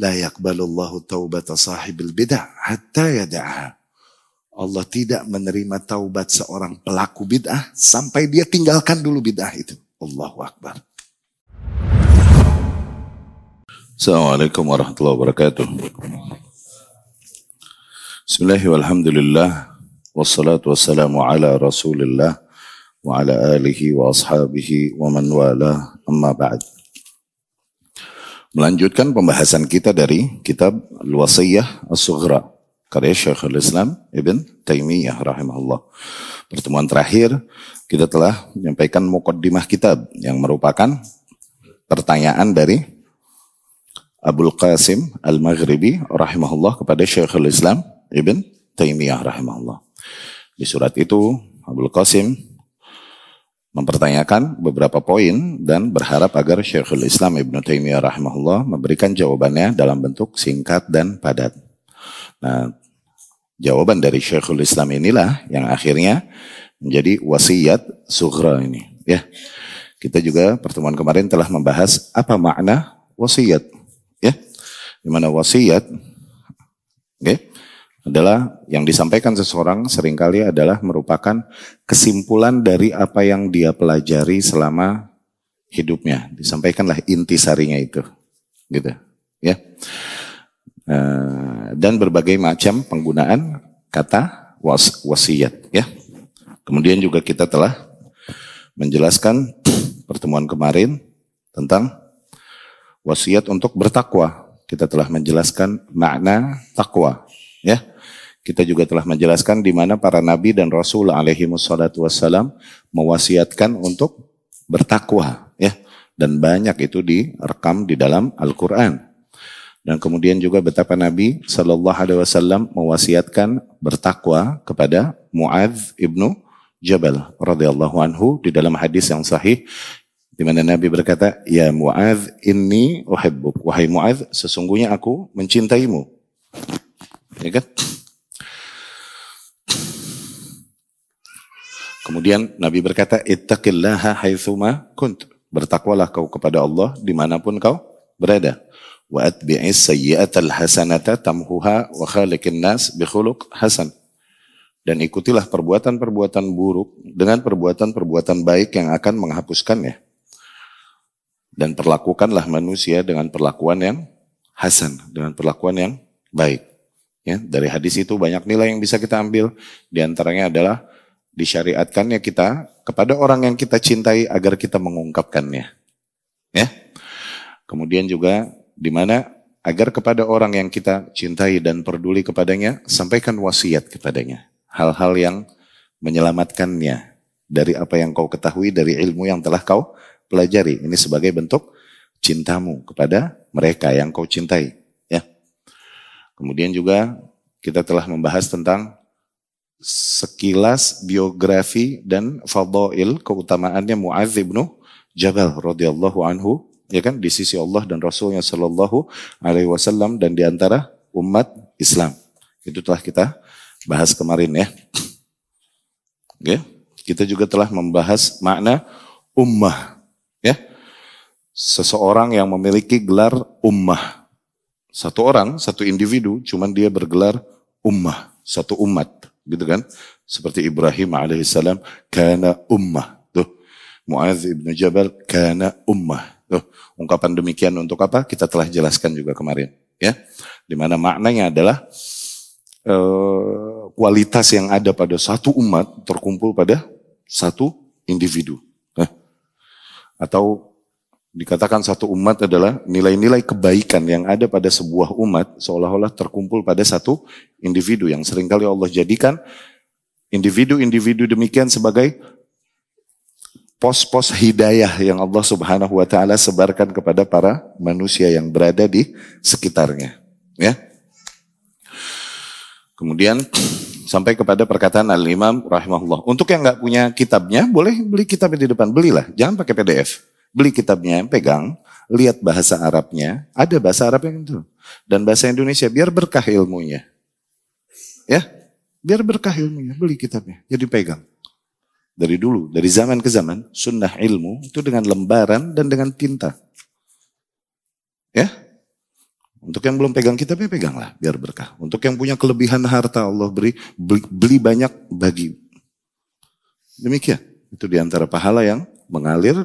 La yakbalullahu taubata sahibil bid'ah hatta yada'ha. Allah tidak menerima taubat seorang pelaku bid'ah sampai dia tinggalkan dulu bid'ah itu. Allahu Akbar. Assalamualaikum warahmatullahi wabarakatuh. Bismillahirrahmanirrahim. Walhamdulillah. Wassalatu wassalamu ala rasulillah. Wa ala alihi wa ashabihi wa man wala. Amma ba'd. Melanjutkan pembahasan kita dari kitab Al-Wasiyah As-Sughra karya Syekhul Islam Ibn Taimiyah rahimahullah. Pertemuan terakhir kita telah menyampaikan mukaddimah kitab yang merupakan pertanyaan dari Abdul Qasim Al-Maghribi rahimahullah kepada Syekhul Islam Ibn Taimiyah rahimahullah. Di surat itu Abdul Qasim mempertanyakan beberapa poin dan berharap agar Syekhul Islam Ibn Taimiyah rahimahullah memberikan jawabannya dalam bentuk singkat dan padat. Nah, jawaban dari Syekhul Islam inilah yang akhirnya menjadi wasiat sughra ini. Ya, kita juga pertemuan kemarin telah membahas apa makna wasiat. Ya, di mana wasiat, okay, adalah yang disampaikan seseorang sering kali adalah merupakan kesimpulan dari apa yang dia pelajari selama hidupnya. Disampaikanlah intisarinya itu, gitu. Ya. Eh, dan berbagai macam penggunaan kata was, wasiat ya. Kemudian juga kita telah menjelaskan pertemuan kemarin tentang wasiat untuk bertakwa. Kita telah menjelaskan makna takwa ya. Kita juga telah menjelaskan di mana para nabi dan rasul alaihi wassalam mewasiatkan untuk bertakwa ya. Dan banyak itu direkam di dalam Al-Qur'an. Dan kemudian juga betapa Nabi Shallallahu Alaihi Wasallam mewasiatkan bertakwa kepada Muadz ibnu Jabal radhiyallahu anhu di dalam hadis yang sahih di mana Nabi berkata, "Ya Muadz, inni uhibbuk." Wahai Muadz, sesungguhnya aku mencintaimu. Ya kan? Kemudian Nabi berkata, "Ittaqillaha haitsuma kunt." Bertakwalah kau kepada Allah di mana pun kau berada wa atbi'is sayyi'atal hasanata tamhuha wa khaliqin nas bi khuluq hasan. Dan ikutilah perbuatan-perbuatan buruk dengan perbuatan-perbuatan baik yang akan menghapuskannya. Dan perlakukanlah manusia dengan perlakuan yang hasan, dengan perlakuan yang baik. Ya, dari hadis itu banyak nilai yang bisa kita ambil. Di antaranya adalah disyariatkannya kita kepada orang yang kita cintai agar kita mengungkapkannya. Ya. Kemudian juga di mana agar kepada orang yang kita cintai dan peduli kepadanya, sampaikan wasiat kepadanya. Hal-hal yang menyelamatkannya dari apa yang kau ketahui dari ilmu yang telah kau pelajari. Ini sebagai bentuk cintamu kepada mereka yang kau cintai. Ya. Kemudian juga kita telah membahas tentang sekilas biografi dan fadail keutamaannya Mu'adz bin Jabal radhiyallahu anhu ya kan di sisi Allah dan Rasulnya Shallallahu Alaihi Wasallam dan di antara umat Islam. Itu telah kita bahas kemarin ya. Oke, kita juga telah membahas makna ummah ya. Seseorang yang memiliki gelar ummah. Satu orang, satu individu, cuman dia bergelar ummah, satu umat, gitu kan? Seperti Ibrahim alaihissalam, kana ummah. Tuh, Muaz ibn Jabal, kana ummah. Tuh, ungkapan demikian untuk apa? Kita telah jelaskan juga kemarin, ya. Di mana maknanya adalah uh, kualitas yang ada pada satu umat terkumpul pada satu individu. Atau dikatakan satu umat adalah nilai-nilai kebaikan yang ada pada sebuah umat seolah-olah terkumpul pada satu individu yang sering kali Allah jadikan individu-individu demikian sebagai pos-pos hidayah yang Allah Subhanahu wa taala sebarkan kepada para manusia yang berada di sekitarnya, ya. Kemudian sampai kepada perkataan Al-Imam rahimahullah. Untuk yang nggak punya kitabnya, boleh beli kitabnya di depan, belilah. Jangan pakai PDF. Beli kitabnya, pegang, lihat bahasa Arabnya. Ada bahasa Arab yang itu. Dan bahasa Indonesia, biar berkah ilmunya. Ya, biar berkah ilmunya, beli kitabnya. Jadi pegang dari dulu, dari zaman ke zaman, sunnah ilmu itu dengan lembaran dan dengan tinta. Ya, Untuk yang belum pegang kitab ya peganglah biar berkah. Untuk yang punya kelebihan harta Allah beri beli, beli banyak bagi. Demikian. Itu di antara pahala yang mengalir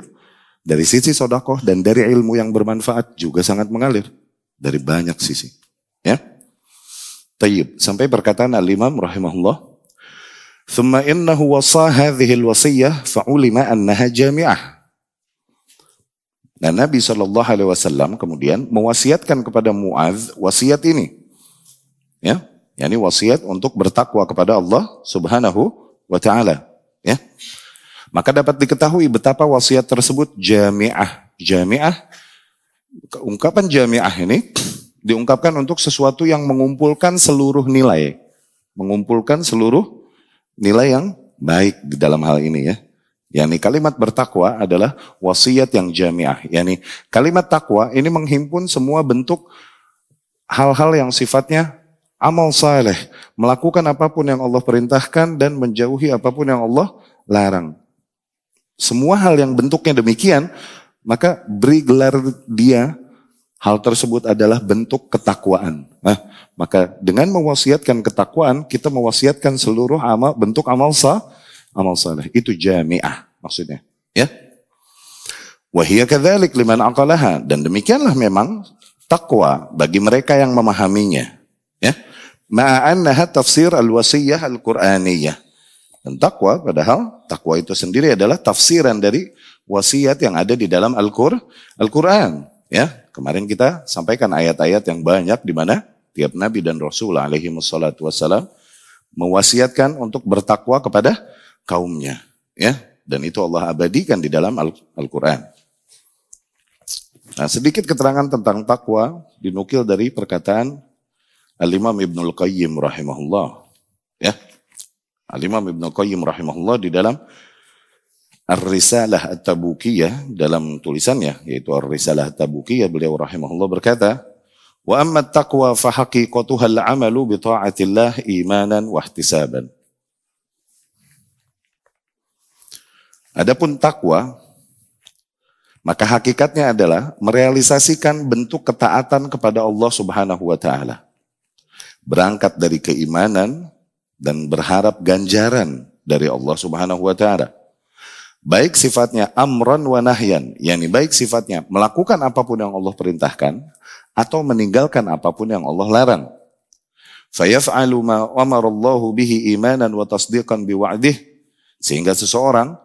dari sisi sodakoh dan dari ilmu yang bermanfaat juga sangat mengalir dari banyak sisi. Ya. Tayyib. Sampai perkataan Al-Imam rahimahullah. Thumma innahu wasa hadhihi al-wasiyah fa'ulima annaha jami'ah. Dan Nabi Shallallahu Alaihi Wasallam kemudian mewasiatkan kepada Muaz wasiat ini, ya, yakni wasiat untuk bertakwa kepada Allah Subhanahu wa Taala, ya. Maka dapat diketahui betapa wasiat tersebut jamiah, jamiah. Ungkapan jamiah ini diungkapkan untuk sesuatu yang mengumpulkan seluruh nilai, mengumpulkan seluruh nilai yang baik di dalam hal ini ya. Yani kalimat bertakwa adalah wasiat yang jamiah. Yani kalimat takwa ini menghimpun semua bentuk hal-hal yang sifatnya amal saleh, melakukan apa pun yang Allah perintahkan dan menjauhi apa pun yang Allah larang. Semua hal yang bentuknya demikian, maka beri gelar dia hal tersebut adalah bentuk ketakwaan. Nah, maka dengan mewasiatkan ketakwaan, kita mewasiatkan seluruh amal bentuk amal sah amal saleh. Itu jami'ah maksudnya. Ya. Wahia kadzalik liman aqalaha dan demikianlah memang takwa bagi mereka yang memahaminya. Ya. Ma'annaha tafsir al-wasiyah al-Qur'aniyah. Dan takwa padahal takwa itu sendiri adalah tafsiran dari wasiat yang ada di dalam Al-Qur'an. Al-Qur'an, ya. Kemarin kita sampaikan ayat-ayat yang banyak di mana tiap nabi dan rasul alaihi wassalam mewasiatkan untuk bertakwa kepada kaumnya. Ya, dan itu Allah abadikan di dalam Al-Quran. Nah, sedikit keterangan tentang takwa dinukil dari perkataan Al-Imam Ibnul Qayyim rahimahullah. Al-Imam Ibnul Qayyim rahimahullah di dalam Ar-Risalah At-Tabukiyah dalam tulisannya yaitu Ar-Risalah At-Tabukiyah beliau rahimahullah berkata, "Wa amma taqwa fa haqiqatuha al-'amalu bi ta'atillah imanan wa ihtisaban." Adapun takwa, maka hakikatnya adalah merealisasikan bentuk ketaatan kepada Allah Subhanahu wa taala. Berangkat dari keimanan dan berharap ganjaran dari Allah Subhanahu wa taala. Baik sifatnya amran wa nahyan, yakni baik sifatnya melakukan apa pun yang Allah perintahkan atau meninggalkan apa pun yang Allah larang. Fayaf'alu ma amarallahu bihi imanan wa tasdiqan biwa'dih sehingga seseorang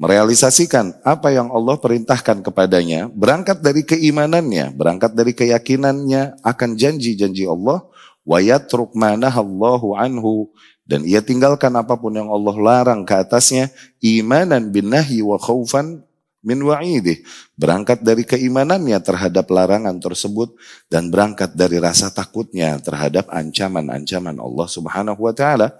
merealisasikan apa yang Allah perintahkan kepadanya, berangkat dari keimanannya, berangkat dari keyakinannya akan janji-janji Allah, wa yatruk manahallahu anhu dan ia tinggalkan apa pun yang Allah larang ke atasnya, imanan bin nahyi wa khaufan min wa'idih. Berangkat dari keimanannya terhadap larangan tersebut dan berangkat dari rasa takutnya terhadap ancaman-ancaman Allah Subhanahu wa taala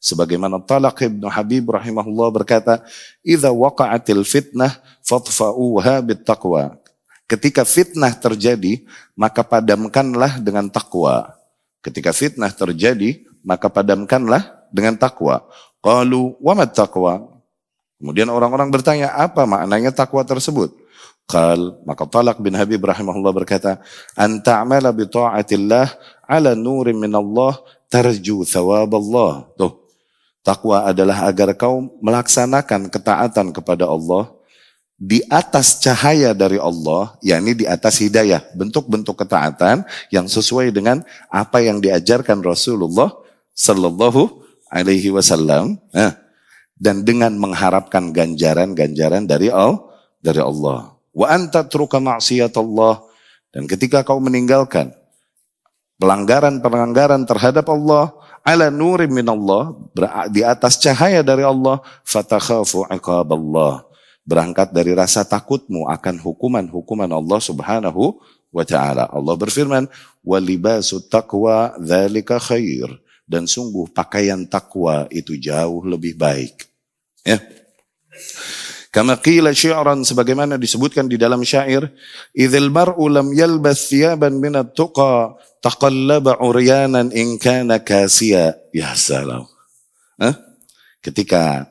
Sebagaimana Talak Ibn Habib rahimahullah berkata, "Idza waqa'atil fitnah fadfa'uha bittaqwa." Ketika fitnah terjadi, maka padamkanlah dengan takwa. Ketika fitnah terjadi, maka padamkanlah dengan takwa. Qalu wa takwa? Kemudian orang-orang bertanya, apa maknanya takwa tersebut? Qal, maka Talak bin Habib rahimahullah berkata, "An ta'mala bi ta'atillah ala nurin min Allah tarju thawab Allah." Tuh, Takwa adalah agar kau melaksanakan ketaatan kepada Allah di atas cahaya dari Allah, yakni di atas hidayah, bentuk-bentuk ketaatan yang sesuai dengan apa yang diajarkan Rasulullah Sallallahu Alaihi Wasallam, nah, dan dengan mengharapkan ganjaran-ganjaran dari Allah, dari Allah. Wa anta truka maksiat Allah dan ketika kau meninggalkan pelanggaran-pelanggaran terhadap Allah, ala nurim min Allah, di atas cahaya dari Allah, fatakhafu Allah. Berangkat dari rasa takutmu akan hukuman-hukuman Allah subhanahu wa ta'ala. Allah berfirman, walibasu taqwa dhalika khair. Dan sungguh pakaian takwa itu jauh lebih baik. Ya. Kama qila syi'ran sebagaimana disebutkan di dalam syair, idzal mar'u lam yalbas thiyaban min at-tuqa taqallaba uryanan in kana kasiya. Ya salam. Hah? Ketika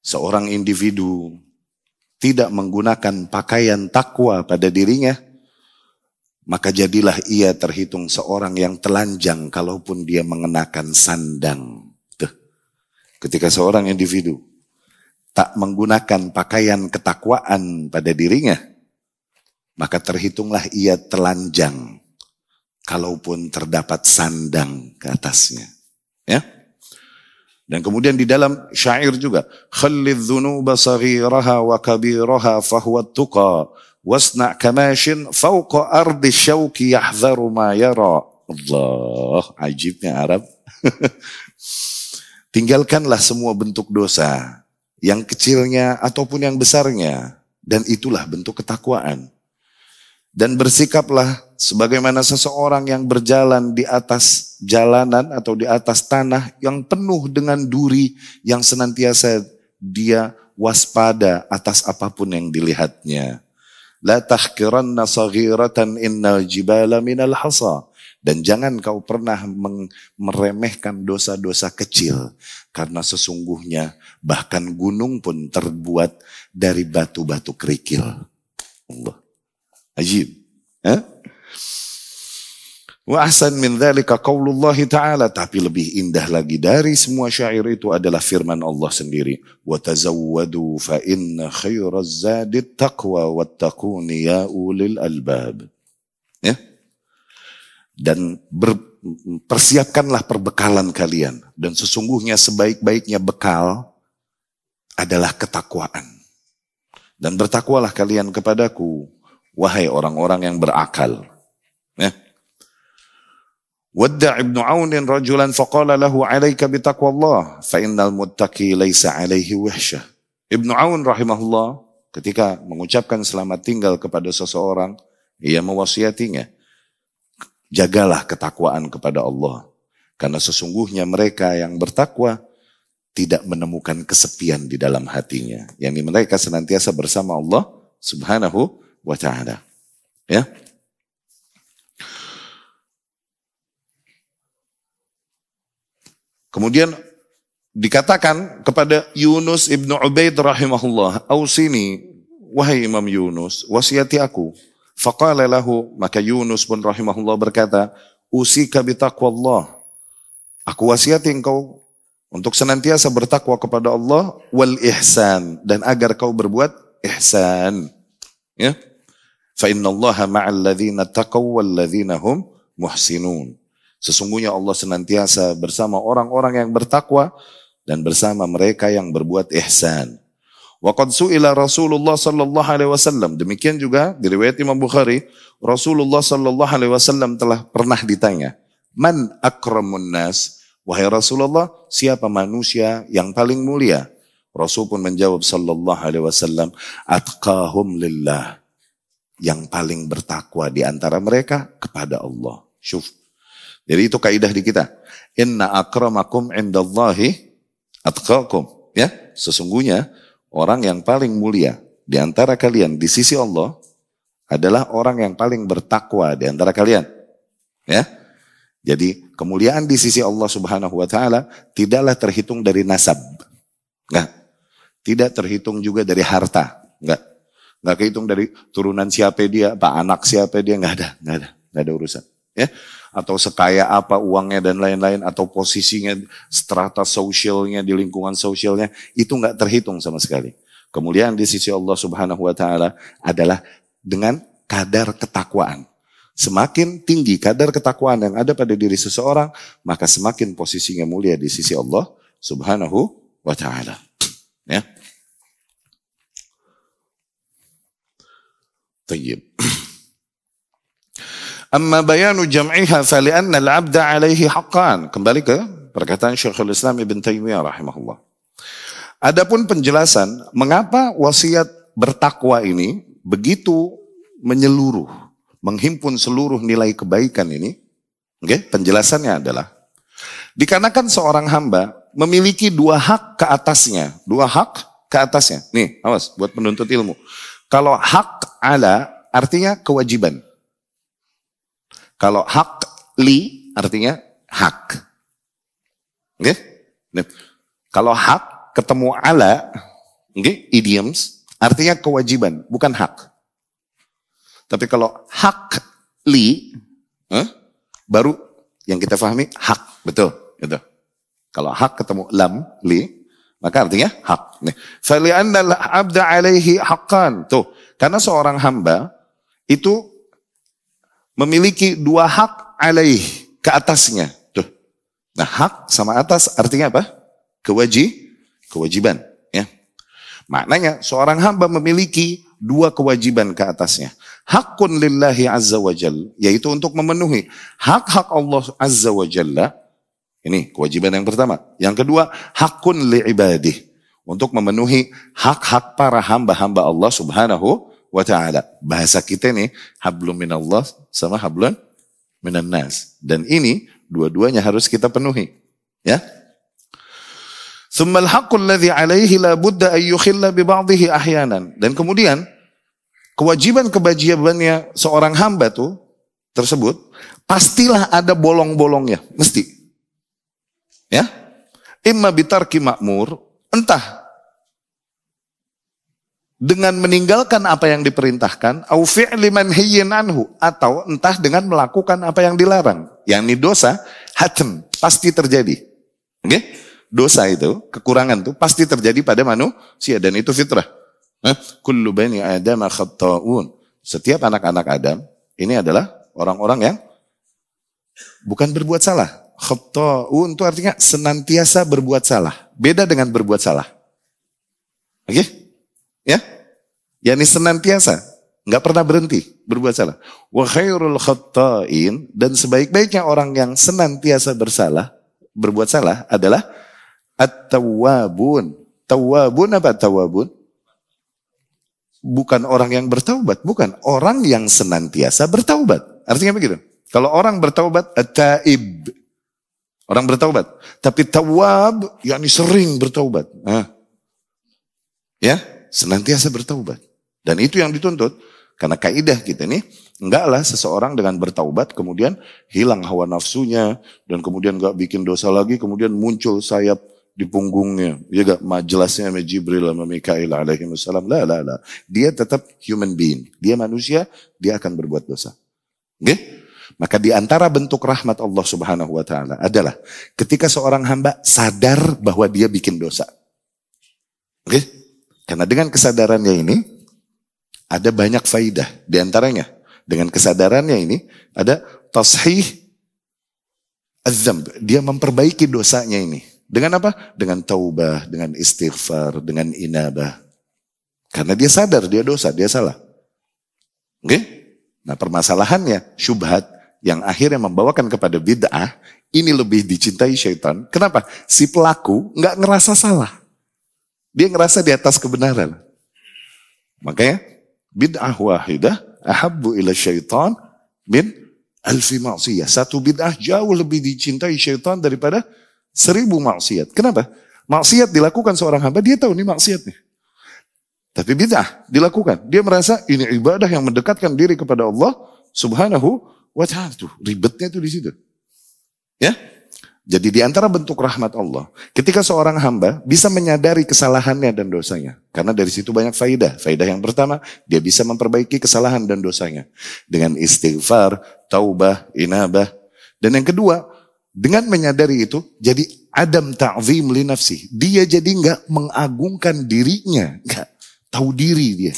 seorang individu tidak menggunakan pakaian takwa pada dirinya, maka jadilah ia terhitung seorang yang telanjang kalaupun dia mengenakan sandang. Tuh. Ketika seorang individu tak menggunakan pakaian ketakwaan pada dirinya, maka terhitunglah ia telanjang kalaupun terdapat sandang ke atasnya. Ya. Dan kemudian di dalam syair juga, khallidh dhunuba saghiraha wa kabiraha fahuwa tuqa wasna kamashin fawqa ardi syauki yahdharu ma yara. Allah, ajibnya Arab. Tinggalkanlah semua bentuk dosa yang kecilnya ataupun yang besarnya. Dan itulah bentuk ketakwaan. Dan bersikaplah sebagaimana seseorang yang berjalan di atas jalanan atau di atas tanah yang penuh dengan duri yang senantiasa dia waspada atas apa pun yang dilihatnya. La tahkiranna saghiratan innal jibala minal hasa. Dan jangan kau pernah meremehkan dosa-dosa kecil. Karena sesungguhnya bahkan gunung pun terbuat dari batu-batu kerikil. Allah. Ajib. Eh? Wa ahsan min dhalika qaulullah ta'ala. Tapi lebih indah lagi dari semua syair itu adalah firman Allah sendiri. Wa tazawwadu fa inna khairaz zadit taqwa ya ulil albab. Ya? dan ber, persiapkanlah perbekalan kalian. Dan sesungguhnya sebaik-baiknya bekal adalah ketakwaan. Dan bertakwalah kalian kepadaku, wahai orang-orang yang berakal. Ya. Wadda ibnu Aunin rajulan faqala lahu alaika bitaqwallah fa innal muttaqi laisa alaihi wahsyah. Ibnu Aun rahimahullah ketika mengucapkan selamat tinggal kepada seseorang, ia mewasiatinya, jagalah ketakwaan kepada Allah. Karena sesungguhnya mereka yang bertakwa tidak menemukan kesepian di dalam hatinya. Yang mereka senantiasa bersama Allah subhanahu wa ta'ala. Ya. Kemudian dikatakan kepada Yunus ibnu Ubaid rahimahullah, Ausini, wahai Imam Yunus, wasiati aku Faqala lahu, maka Yunus pun rahimahullah berkata, Usika bitaqwallah. Aku wasiati engkau untuk senantiasa bertakwa kepada Allah wal ihsan dan agar kau berbuat ihsan. Ya. Fa innallaha ma'al ladzina taqaw wal ladzina hum muhsinun. Sesungguhnya Allah senantiasa bersama orang-orang yang bertakwa dan bersama mereka yang berbuat ihsan. Waqad su'ila Rasulullah sallallahu alaihi wasallam. Demikian juga di riwayat Imam Bukhari, Rasulullah sallallahu alaihi wasallam telah pernah ditanya, "Man akramun nas?" Wahai Rasulullah, siapa manusia yang paling mulia? Rasul pun menjawab sallallahu alaihi wasallam, "Atqahum lillah." Yang paling bertakwa di antara mereka kepada Allah. Syuf. Jadi itu kaidah di kita. Inna akramakum indallahi atqakum. Ya, sesungguhnya orang yang paling mulia di antara kalian di sisi Allah adalah orang yang paling bertakwa di antara kalian. Ya. Jadi kemuliaan di sisi Allah Subhanahu wa taala tidaklah terhitung dari nasab. Enggak. Tidak terhitung juga dari harta. Enggak. Enggak kehitung dari turunan siapa dia, pak anak siapa dia, enggak ada, enggak ada, enggak ada urusan. Ya, atau sekaya apa uangnya dan lain-lain atau posisinya strata sosialnya di lingkungan sosialnya itu nggak terhitung sama sekali. Kemuliaan di sisi Allah Subhanahu wa taala adalah dengan kadar ketakwaan. Semakin tinggi kadar ketakwaan yang ada pada diri seseorang, maka semakin posisinya mulia di sisi Allah Subhanahu wa taala. Ya. Amma bayanu jam'iha fali'anna al-'abda 'alaihi haqqan. Kembali ke perkataan Syekhul Islam Ibn Taimiyah rahimahullah. Adapun penjelasan mengapa wasiat bertakwa ini begitu menyeluruh, menghimpun seluruh nilai kebaikan ini. Okay? penjelasannya adalah dikarenakan seorang hamba memiliki dua hak ke atasnya, dua hak ke atasnya. Nih, awas buat penuntut ilmu. Kalau hak ala artinya kewajiban. Kalau hak li artinya hak. Oke? Okay? Kalau hak ketemu ala, oke, okay? idioms artinya kewajiban, bukan hak. Tapi kalau hak li, eh, baru yang kita pahami hak, betul, gitu. Kalau hak ketemu lam, li, maka artinya hak. Nih, abda alaihi haqqan. Tuh, karena seorang hamba itu memiliki dua hak alaih ke atasnya. Tuh. Nah, hak sama atas artinya apa? Kewajib, kewajiban, ya. Maknanya seorang hamba memiliki dua kewajiban ke atasnya. Hakun lillahi azza wa jal, yaitu untuk memenuhi hak-hak Allah azza wa jalla ini kewajiban yang pertama. Yang kedua, hakun li'ibadih. Untuk memenuhi hak-hak para hamba-hamba Allah subhanahu wa ta'ala. Bahasa kita nih, hablum minallah sama hablun minan nas. Dan ini dua-duanya harus kita penuhi. Ya. Thummal haqqul ladhi alaihi la budda an yukhilla bi ba'dihi ahyanan. Dan kemudian kewajiban-kewajibannya seorang hamba tuh tersebut pastilah ada bolong-bolongnya, mesti. Ya. Imma bitarki makmur, entah dengan meninggalkan apa yang diperintahkan, au anhu atau entah dengan melakukan apa yang dilarang. Yang ini dosa, hatem, pasti terjadi. Oke? Okay? Dosa itu, kekurangan itu pasti terjadi pada manusia dan itu fitrah. Kullu bani Adam. Setiap anak-anak Adam ini adalah orang-orang yang bukan berbuat salah, Khatta'un itu artinya senantiasa berbuat salah. Beda dengan berbuat salah. Oke? Okay? Ya? Yani senantiasa. Nggak pernah berhenti berbuat salah. Wa khairul khatta'in. Dan sebaik-baiknya orang yang senantiasa bersalah, berbuat salah adalah at-tawwabun. Tawwabun apa tawwabun? Bukan orang yang bertaubat, bukan. Orang yang senantiasa bertaubat. Artinya begitu. Kalau orang bertaubat, at-taib. Orang bertaubat. Tapi tawab, yakni sering bertaubat. Nah. Ya, senantiasa bertaubat. Dan itu yang dituntut. Karena kaidah kita nih, enggaklah seseorang dengan bertaubat kemudian hilang hawa nafsunya dan kemudian enggak bikin dosa lagi, kemudian muncul sayap di punggungnya. Ya enggak majelasnya sama Jibril sama Mikail alaihi wasallam. La, la, la. Dia tetap human being. Dia manusia, dia akan berbuat dosa. Oke? Okay? Maka di antara bentuk rahmat Allah Subhanahu wa taala adalah ketika seorang hamba sadar bahwa dia bikin dosa. Oke? Okay? Karena dengan kesadarannya ini ada banyak faidah di antaranya. Dengan kesadarannya ini ada tashih azam. Dia memperbaiki dosanya ini. Dengan apa? Dengan taubah, dengan istighfar, dengan inabah. Karena dia sadar dia dosa, dia salah. Oke? Nah permasalahannya syubhat yang akhirnya membawakan kepada bid'ah, ini lebih dicintai syaitan. Kenapa? Si pelaku nggak ngerasa salah. Dia ngerasa di atas kebenaran. Makanya bid'ah wahidah ahabbu ila syaitan min alfi maksiyah. Satu bid'ah jauh lebih dicintai syaitan daripada seribu maksiat. Kenapa? Maksiat dilakukan seorang hamba, dia tahu ini maksiat nih. Tapi bid'ah dilakukan. Dia merasa ini ibadah yang mendekatkan diri kepada Allah subhanahu What tuh ribetnya tuh di situ. Ya. Jadi di antara bentuk rahmat Allah, ketika seorang hamba bisa menyadari kesalahannya dan dosanya. Karena dari situ banyak faidah. Faidah yang pertama, dia bisa memperbaiki kesalahan dan dosanya. Dengan istighfar, taubah, inabah. Dan yang kedua, dengan menyadari itu, jadi adam ta'zim li nafsi. Dia jadi nggak mengagungkan dirinya. nggak tahu diri dia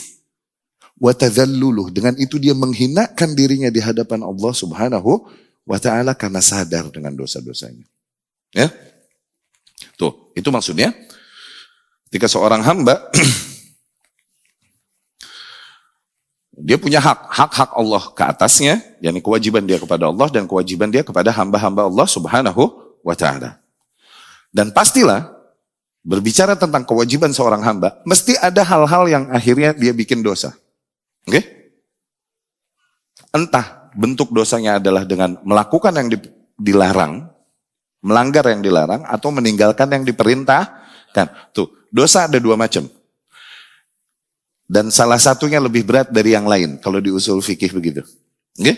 watadzalluluh. Dengan itu dia menghinakan dirinya di hadapan Allah Subhanahu wa taala karena sadar dengan dosa-dosanya. Ya. Tuh, itu maksudnya ketika seorang hamba dia punya hak, hak-hak Allah ke atasnya, yakni kewajiban dia kepada Allah dan kewajiban dia kepada hamba-hamba Allah Subhanahu wa taala. Dan pastilah berbicara tentang kewajiban seorang hamba, mesti ada hal-hal yang akhirnya dia bikin dosa. Oke? Okay? Entah bentuk dosanya adalah dengan melakukan yang dilarang, melanggar yang dilarang, atau meninggalkan yang diperintahkan. Tuh, dosa ada dua macam. Dan salah satunya lebih berat dari yang lain, kalau di usul fikih begitu. Oke?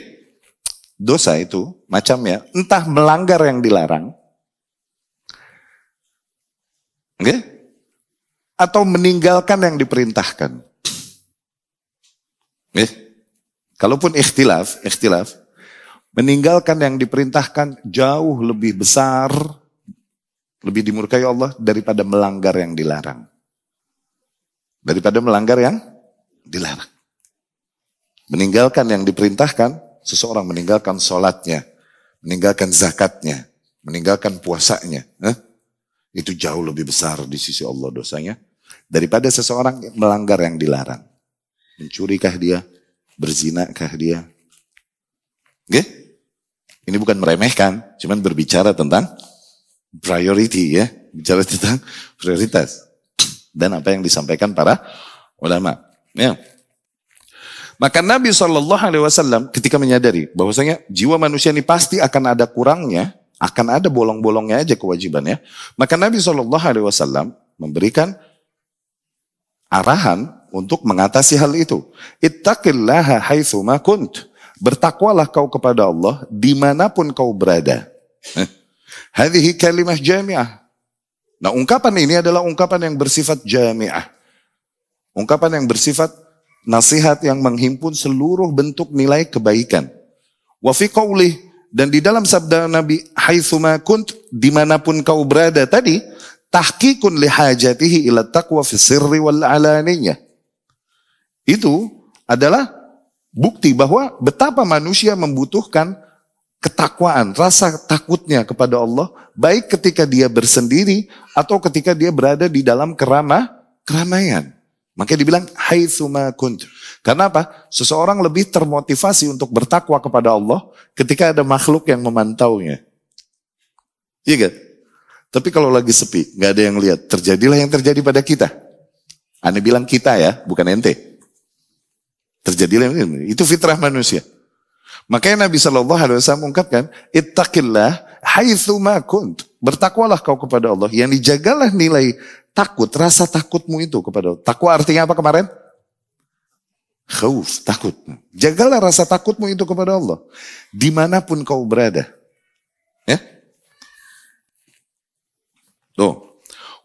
Dosa itu macamnya, entah melanggar yang dilarang, oke? Atau meninggalkan yang diperintahkan. Eh, kalaupun ikhtilaf, ikhtilaf, Meninggalkan yang diperintahkan jauh lebih besar, lebih dimurkai Allah daripada melanggar yang dilarang. Daripada melanggar yang dilarang. Meninggalkan yang diperintahkan, seseorang meninggalkan sholatnya, meninggalkan zakatnya, meninggalkan puasanya. Eh? Itu jauh lebih besar di sisi Allah dosanya. Daripada seseorang melanggar yang dilarang. Mencurikah dia? Berzinakah dia? Oke? Ini bukan meremehkan, cuman berbicara tentang priority ya. Bicara tentang prioritas. Dan apa yang disampaikan para ulama. Ya. Maka Nabi Shallallahu Alaihi Wasallam ketika menyadari bahwasanya jiwa manusia ini pasti akan ada kurangnya, akan ada bolong-bolongnya aja kewajibannya. Maka Nabi Shallallahu Alaihi Wasallam memberikan arahan untuk mengatasi hal itu. Ittaqillaha haitsu ma kunt. Bertakwalah kau kepada Allah di mana pun kau berada. Eh, hadhihi kalimah jami'ah. Nah ungkapan ini adalah ungkapan yang bersifat jami'ah. Ungkapan yang bersifat nasihat yang menghimpun seluruh bentuk nilai kebaikan. Wa fi qawlih, dan di dalam sabda Nabi, haithuma kunt, di mana pun kau berada tadi, tahkikun lihajatihi ila taqwa fi sirri wal alaniyah. Itu adalah bukti bahwa betapa manusia membutuhkan ketakwaan, rasa takutnya kepada Allah, baik ketika dia bersendiri atau ketika dia berada di dalam keramah, keramaian. Makanya dibilang haitsuma kunt. Karena apa? Seseorang lebih termotivasi untuk bertakwa kepada Allah ketika ada makhluk yang memantaunya. Iya kan? Tapi kalau lagi sepi, nggak ada yang lihat, terjadilah yang terjadi pada kita. Anda bilang kita ya, bukan ente. Terjadilah itu fitrah manusia. Makanya Nabi Shallallahu Alaihi Wasallam mengungkapkan, ittaqillah haitsu ma kunt. Bertakwalah kau kepada Allah. Yang dijagalah nilai takut, rasa takutmu itu kepada Allah. Takwa artinya apa kemarin? Khauf, takut. Jagalah rasa takutmu itu kepada Allah. Di mana pun kau berada. Ya. Tuh.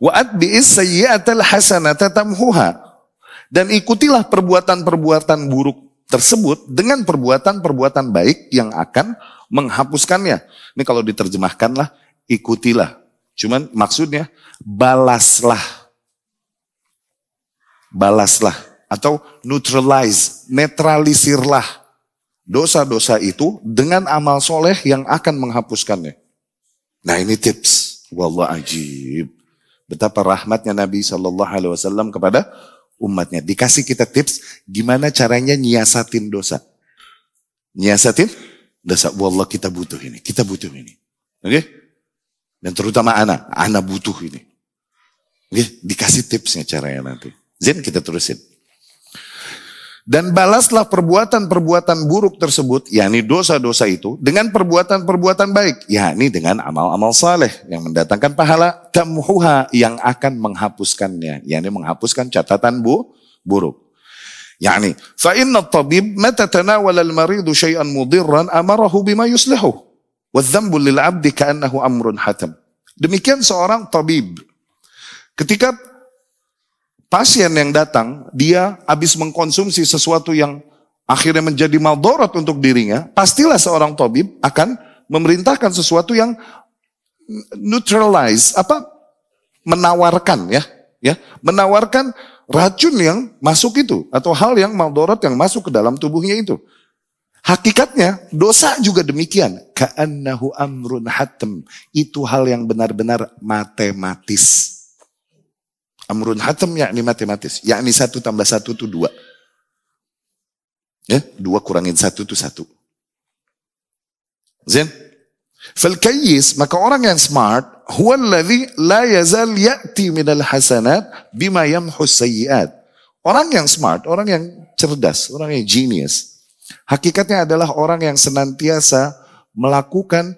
Wa'at bi'is sayyi'atal hasanata tamhuha. Dan ikutilah perbuatan-perbuatan buruk tersebut dengan perbuatan-perbuatan baik yang akan menghapuskannya. Ini kalau diterjemahkanlah, ikutilah. Cuman maksudnya balaslah. Balaslah. Atau neutralize, netralisirlah dosa-dosa itu dengan amal soleh yang akan menghapuskannya. Nah ini tips. Wallah ajib. Betapa rahmatnya Nabi Shallallahu Alaihi Wasallam kepada umatnya. Dikasih kita tips gimana caranya nyiasatin dosa. Nyiasatin dosa. Wallah kita butuh ini. Kita butuh ini. Oke? Okay? Dan terutama anak. Anak butuh ini. Oke? Okay? Dikasih tipsnya caranya nanti. Zen kita terusin. Dan balaslah perbuatan-perbuatan buruk tersebut, yakni dosa-dosa itu, dengan perbuatan-perbuatan baik, yakni dengan amal-amal saleh yang mendatangkan pahala, tamhuha yang akan menghapuskannya, yakni menghapuskan catatan bu, buruk. Yakni, fa inna tabib mata tanawala al-maridu syai'an mudirran amarahu bima yuslihu. Wadhambu lil abdi ka'annahu amrun hatam. Demikian seorang tabib. Ketika pasien yang datang, dia habis mengkonsumsi sesuatu yang akhirnya menjadi maldorot untuk dirinya, pastilah seorang tabib akan memerintahkan sesuatu yang neutralize, apa menawarkan ya, ya, menawarkan racun yang masuk itu atau hal yang maldorot yang masuk ke dalam tubuhnya itu. Hakikatnya dosa juga demikian. Ka'annahu amrun hatem. Itu hal yang benar-benar matematis. Amrun hatam yakni matematis. Yakni satu tambah satu itu dua. Ya, dua kurangin satu itu satu. Zen. Falkayis, maka orang yang smart, huwa alladhi la yazal ya'ti minal hasanat bima yamhus sayyiat. Orang yang smart, orang yang cerdas, orang yang genius. Hakikatnya adalah orang yang senantiasa melakukan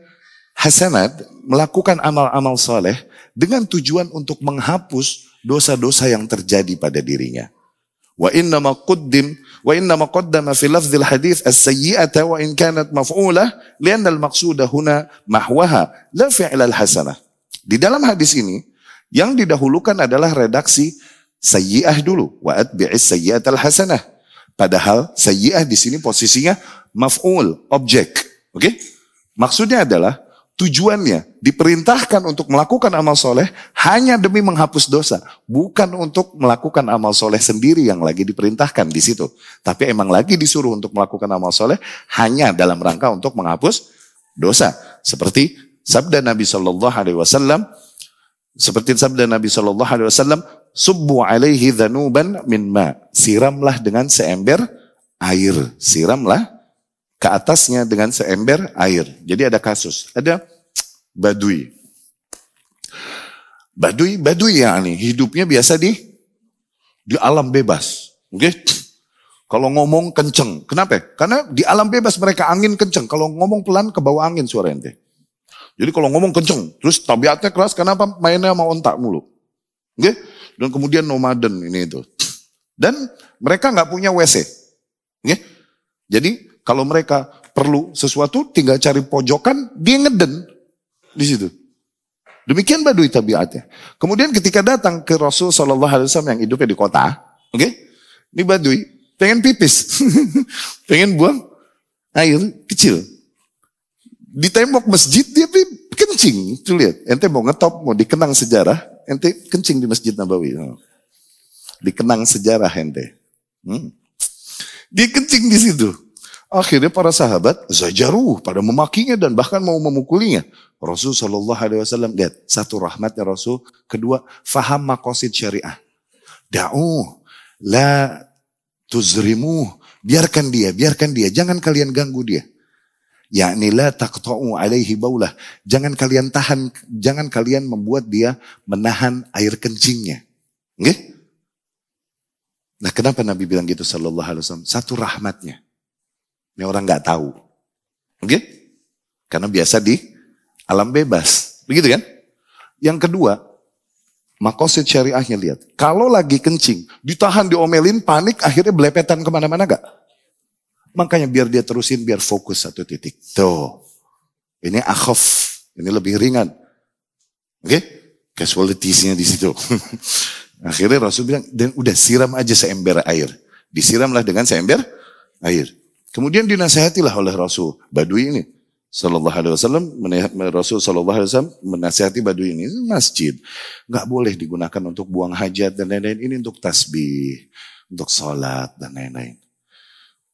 hasanat, melakukan amal-amal soleh dengan tujuan untuk menghapus dosa-dosa yang terjadi pada dirinya. Wa inna ma qaddim wa inna ma qaddama fi lafdhil hadits as-sayyi'ata wa in kanat maf'ulah lianna al-maqsuda huna mahwaha la fi'l al-hasanah. Di dalam hadis ini yang didahulukan adalah redaksi sayyi'ah dulu wa atbi'is sayyi'atal hasanah. Padahal sayyi'ah di sini posisinya maf'ul, objek. Oke? Oke? Maksudnya adalah tujuannya diperintahkan untuk melakukan amal soleh hanya demi menghapus dosa, bukan untuk melakukan amal soleh sendiri yang lagi diperintahkan di situ. Tapi emang lagi disuruh untuk melakukan amal soleh hanya dalam rangka untuk menghapus dosa. Seperti sabda Nabi Shallallahu Alaihi Wasallam, seperti sabda Nabi Shallallahu Alaihi Wasallam, subbu alaihi dhanuban min ma, siramlah dengan seember air, siramlah ke atasnya dengan seember air. Jadi ada kasus, ada badui. Badui, badui ya ini hidupnya biasa di di alam bebas. Oke? Okay? Kalau ngomong kenceng, kenapa? Karena di alam bebas mereka angin kenceng. Kalau ngomong pelan ke bawah angin suara ente. Jadi kalau ngomong kenceng, terus tabiatnya keras, kenapa mainnya mau ontak mulu? Oke? Okay? Dan kemudian nomaden ini itu. Dan mereka nggak punya WC. Oke? Okay? Jadi kalau mereka perlu sesuatu, tinggal cari pojokan, dia ngeden di situ. Demikian badui tabiatnya. Kemudian ketika datang ke Rasul Shallallahu Alaihi Wasallam yang hidupnya di kota, oke, okay? ini badui pengen pipis, pengen buang air kecil. Di tembok masjid dia kencing, tuh lihat. Ente mau ngetop, mau dikenang sejarah, ente kencing di masjid Nabawi. Dikenang sejarah ente. Hmm. Dia kencing di situ. Akhirnya para sahabat zajaruh pada memakinya dan bahkan mau memukulinya. Rasul Shallallahu Alaihi Wasallam lihat satu rahmatnya Rasul, kedua faham makosid syariah. Da'u la tuzrimu, biarkan dia, biarkan dia, jangan kalian ganggu dia. Yakni la taqta'u alaihi baulah. Jangan kalian tahan, jangan kalian membuat dia menahan air kencingnya. Okay? Nah kenapa Nabi bilang gitu sallallahu alaihi wasallam? Satu rahmatnya. Ini orang nggak tahu. Oke? Okay? Karena biasa di alam bebas. Begitu kan? Yang kedua, makosid syariahnya lihat. Kalau lagi kencing, ditahan, diomelin, panik, akhirnya belepetan ke mana-mana gak? Makanya biar dia terusin, biar fokus satu titik. Tuh. Ini akhaf. Ini lebih ringan. Oke? Okay? Casualitiesnya di situ. akhirnya Rasul bilang, dan udah siram aja seember air. Disiramlah dengan seember air. Kemudian dinasehatilah oleh Rasul Badui ini. Sallallahu Alaihi Wasallam, Rasul Sallallahu Alaihi Wasallam menasehati Badui ini masjid nggak boleh digunakan untuk buang hajat dan lain-lain. Ini untuk tasbih, untuk sholat dan lain-lain.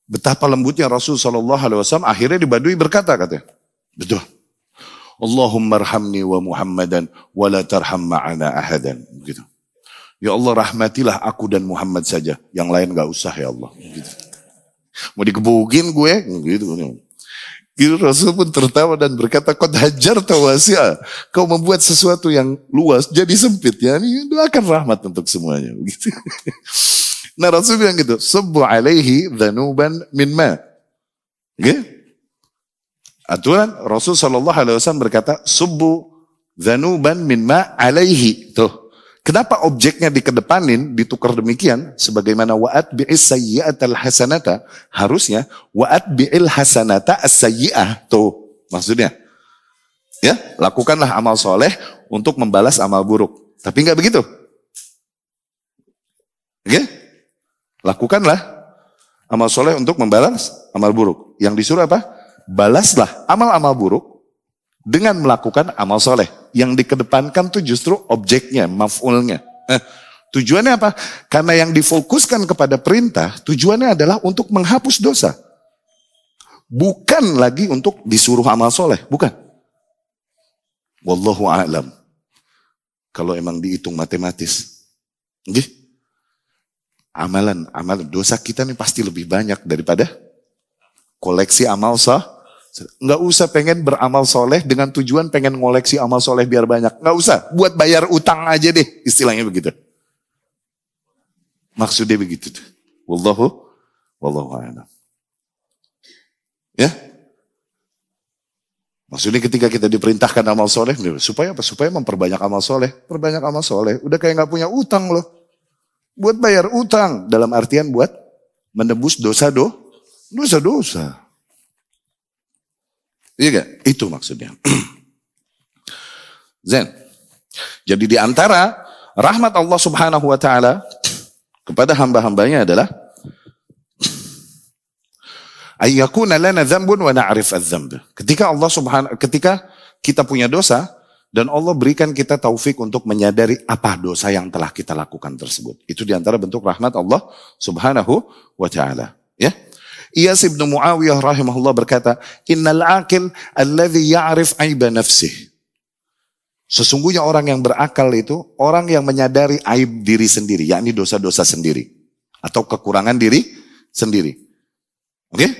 Betapa lembutnya Rasul Sallallahu Alaihi Wasallam akhirnya di Badui berkata katanya, betul. Allahumma arhamni wa Muhammadan wa la tarham ma'ana ahadan. Begitu. Ya Allah rahmatilah aku dan Muhammad saja. Yang lain gak usah ya Allah. Begitu. Mau digebukin gue, gitu. Itu Rasul pun tertawa dan berkata, Kau hajar tawasia. Kau membuat sesuatu yang luas jadi sempit. Ya, ini doakan rahmat untuk semuanya. Begitu. Nah Rasul bilang gitu, Subbu alaihi dhanuban min ma. Okay? Aturan Rasul Shallallahu Alaihi Wasallam berkata, Subbu dhanuban min ma alaihi. Tuh. Kenapa objeknya dikedepanin, ditukar demikian? Sebagaimana wa'at bi'is sayyi'atal hasanata. Harusnya wa'at bi'il hasanata as sayyi'ah. Tuh maksudnya. Ya, lakukanlah amal soleh untuk membalas amal buruk. Tapi enggak begitu. Oke? Lakukanlah amal soleh untuk membalas amal buruk. Yang disuruh apa? Balaslah amal-amal buruk dengan melakukan amal soleh. Yang dikedepankan tuh justru objeknya, maf'ulnya. Eh, tujuannya apa? Karena yang difokuskan kepada perintah, tujuannya adalah untuk menghapus dosa. Bukan lagi untuk disuruh amal soleh, bukan. Wallahu a'lam. Kalau emang dihitung matematis. Okay? Amalan, amalan dosa kita nih pasti lebih banyak daripada koleksi amal sah Nggak usah pengen beramal soleh dengan tujuan pengen ngoleksi amal soleh biar banyak. Nggak usah, buat bayar utang aja deh, istilahnya begitu. Maksudnya begitu. Wallahu, wallahu a'lam. Ya, Maksudnya ketika kita diperintahkan amal soleh, supaya apa? Supaya memperbanyak amal soleh. Perbanyak amal soleh. Udah kayak nggak punya utang loh. Buat bayar utang. Dalam artian buat menebus dosa do, dosa-dosa. Iya gak? Itu maksudnya. Zen. Jadi di antara rahmat Allah subhanahu wa ta'ala kepada hamba-hambanya adalah Ayyakuna lana dzambun wa na'rif adz-dzamb. Ketika Allah Subhanahu ketika kita punya dosa dan Allah berikan kita taufik untuk menyadari apa dosa yang telah kita lakukan tersebut. Itu di antara bentuk rahmat Allah Subhanahu wa taala, ya. Iyas ibn Muawiyah rahimahullah berkata, Innal akil alladhi ya'rif aiba nafsih. Sesungguhnya orang yang berakal itu orang yang menyadari aib diri sendiri, yakni dosa-dosa sendiri. Atau kekurangan diri sendiri. Oke? Okay?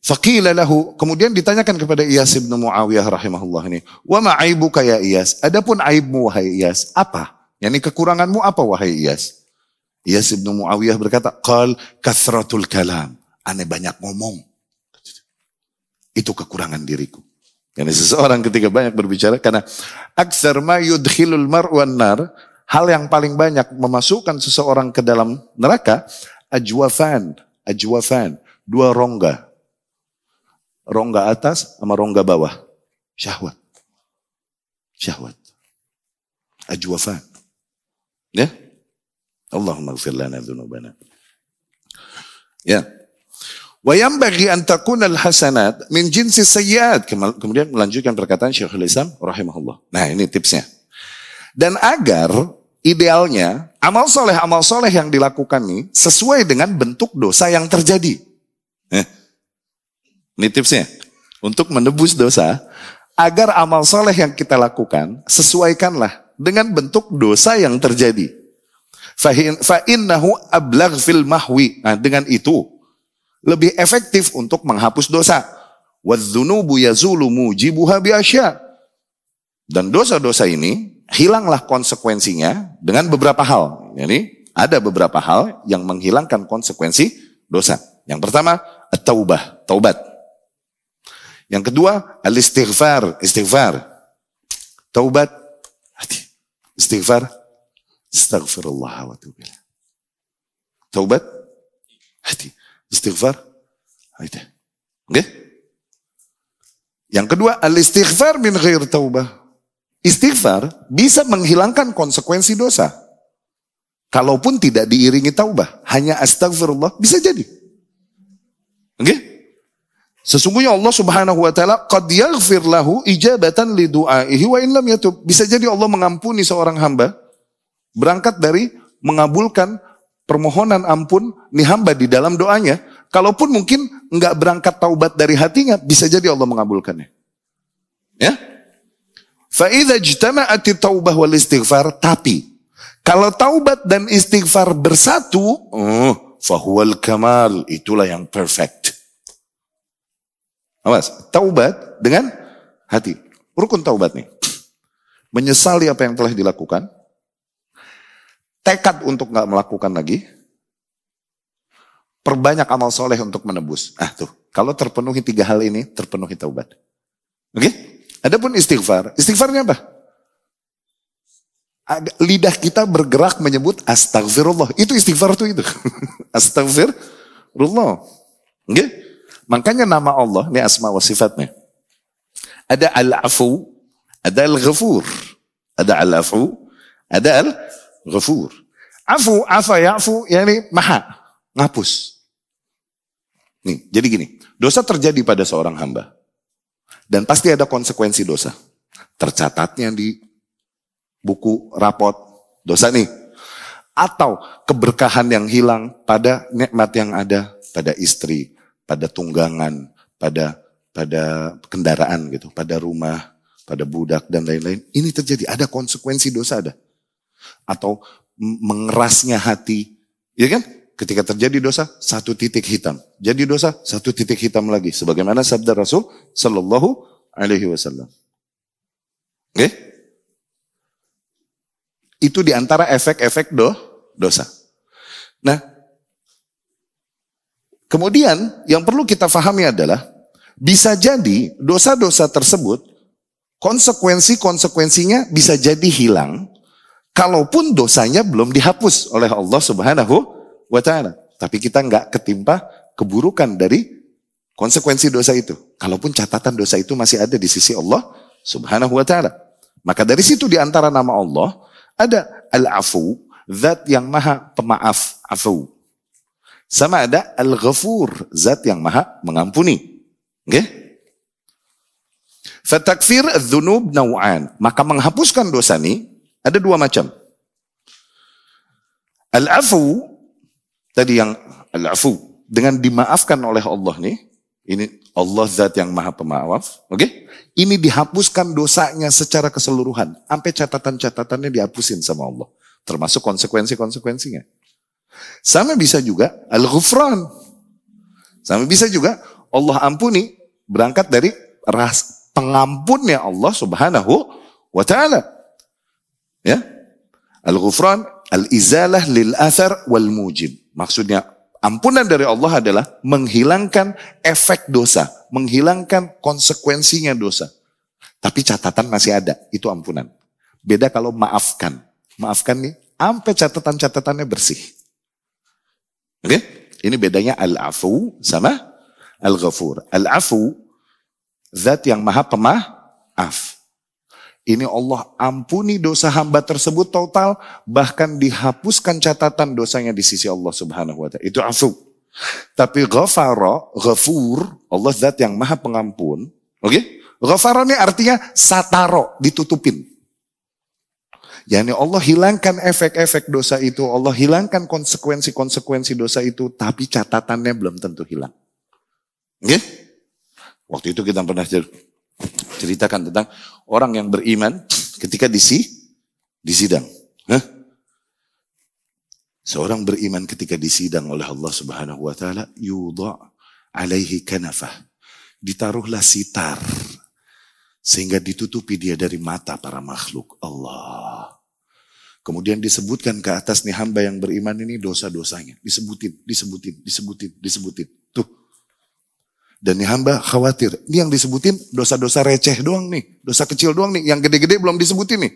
Faqila lahu, kemudian ditanyakan kepada Iyas ibn Muawiyah rahimahullah ini, "Wa ma aibuka ya Iyas?" Adapun aibmu wahai Iyas, apa? Yani kekuranganmu apa wahai Iyas? Iyas ibn Muawiyah berkata, "Qal kathratul kalam." Aneh banyak ngomong. Itu kekurangan diriku. Karena seseorang ketika banyak berbicara, karena aksar ma yudkhilul mar'wan nar, hal yang paling banyak memasukkan seseorang ke dalam neraka, ajwafan, ajwafan, dua rongga. Rongga atas sama rongga bawah. Syahwat. Syahwat. Ajwafan. Ya? Allahumma gfir lana dhunubana. Ya. Wa bagi an takuna al-hasanat min jinsi sayyiat. Kemudian melanjutkan perkataan Syekhul Islam rahimahullah. Nah, ini tipsnya. Dan agar idealnya amal soleh amal soleh yang dilakukan ini sesuai dengan bentuk dosa yang terjadi. Eh, ini tipsnya. Untuk menebus dosa, agar amal soleh yang kita lakukan sesuaikanlah dengan bentuk dosa yang terjadi. Fa innahu ablagh fil mahwi. Nah, dengan itu lebih efektif untuk menghapus dosa. Dan dosa-dosa ini hilanglah konsekuensinya dengan beberapa hal. Jadi ada beberapa hal yang menghilangkan konsekuensi dosa. Yang pertama, at-taubah, taubat. Yang kedua, al-istighfar, istighfar. Taubat. Istighfar, astaghfirullah wa Taubat, hati. Istighfar. Oke. Okay? Yang kedua, al-istighfar min ghair taubah. Istighfar bisa menghilangkan konsekuensi dosa. Kalaupun tidak diiringi taubah, hanya astagfirullah bisa jadi. Oke? Okay? Sesungguhnya Allah Subhanahu wa taala qad yaghfir lahu ijabatan li du'aihi wa in lam yatub. Bisa jadi Allah mengampuni seorang hamba berangkat dari mengabulkan permohonan ampun nih hamba di dalam doanya, kalaupun mungkin nggak berangkat taubat dari hatinya, bisa jadi Allah mengabulkannya. Ya? Fa'idha jtama'ati taubah wal istighfar, tapi kalau taubat dan istighfar bersatu, oh, fahuwal kamal, itulah yang perfect. Awas, taubat dengan hati. Rukun taubat nih. Menyesali apa yang telah dilakukan, tekad untuk nggak melakukan lagi, perbanyak amal soleh untuk menebus. Ah tuh, kalau terpenuhi tiga hal ini, terpenuhi taubat. Oke? Okay? Adapun istighfar, istighfarnya apa? Lidah kita bergerak menyebut astagfirullah. Itu istighfar tuh itu. astagfirullah. Oke? Okay? Makanya nama Allah, ini asma wa sifatnya. Ada al-afu, ada al-ghafur. Ada al-afu, ada al Ghafur. Afu, afa ya'fu, yani maha. Ngapus. Nih, jadi gini. Dosa terjadi pada seorang hamba. Dan pasti ada konsekuensi dosa. Tercatatnya di buku rapot dosa nih. Atau keberkahan yang hilang pada nikmat yang ada pada istri, pada tunggangan, pada pada kendaraan gitu, pada rumah, pada budak dan lain-lain. Ini terjadi, ada konsekuensi dosa ada atau mengerasnya hati. Ya kan? Ketika terjadi dosa, satu titik hitam. Jadi dosa, satu titik hitam lagi. Sebagaimana sabda Rasul Sallallahu Alaihi Wasallam. Oke? Okay? Itu di antara efek-efek do, dosa. Nah, kemudian yang perlu kita fahami adalah, bisa jadi dosa-dosa tersebut, konsekuensi-konsekuensinya bisa jadi hilang, Kalaupun dosanya belum dihapus oleh Allah Subhanahu wa taala, tapi kita nggak ketimpa keburukan dari konsekuensi dosa itu. Kalaupun catatan dosa itu masih ada di sisi Allah Subhanahu wa taala. Maka dari situ di antara nama Allah ada Al-Afu, zat yang maha pemaaf, afu. Sama ada Al-Ghafur, zat yang maha mengampuni. Oke? Okay? Fatakfir dzunub naw'an. Maka menghapuskan dosa ini ada dua macam. Al-afu tadi yang al-afu dengan dimaafkan oleh Allah nih, ini Allah zat yang maha pemaaf, oke? Okay? Ini dihapuskan dosanya secara keseluruhan, sampai catatan-catatannya dihapusin sama Allah, termasuk konsekuensi-konsekuensinya. Sama bisa juga al-ghufran. Sama bisa juga Allah ampuni berangkat dari pengampunnya Allah Subhanahu wa taala. Ya. Al-ghufran al-izalah lil athar wal mujib. Maksudnya ampunan dari Allah adalah menghilangkan efek dosa, menghilangkan konsekuensinya dosa. Tapi catatan masih ada, itu ampunan. Beda kalau maafkan. Maafkan nih, sampai catatan-catatannya bersih. Oke? Okay? Ini bedanya al-afu sama al-ghafur. Al-afu, zat yang maha pemaaf. Ini Allah ampuni dosa hamba tersebut total, bahkan dihapuskan catatan dosanya di sisi Allah subhanahu wa ta'ala. Itu afu. Tapi ghafara, ghafur, Allah zat yang maha pengampun. Oke? Okay? Ghafara ini artinya sataro, ditutupin. Yani Allah hilangkan efek-efek dosa itu, Allah hilangkan konsekuensi-konsekuensi dosa itu, tapi catatannya belum tentu hilang. Oke? Okay? Waktu itu kita pernah ceritakan tentang orang yang beriman ketika disi, di sidang. Hah? Seorang beriman ketika disidang oleh Allah Subhanahu wa taala yudha alaihi kanafah. Ditaruhlah sitar sehingga ditutupi dia dari mata para makhluk Allah. Kemudian disebutkan ke atas nih hamba yang beriman ini dosa-dosanya. Disebutin, disebutin, disebutin, disebutin. Tuh. Dan nih hamba khawatir. Ini yang disebutin dosa-dosa receh doang nih. Dosa kecil doang nih. Yang gede-gede belum disebutin nih.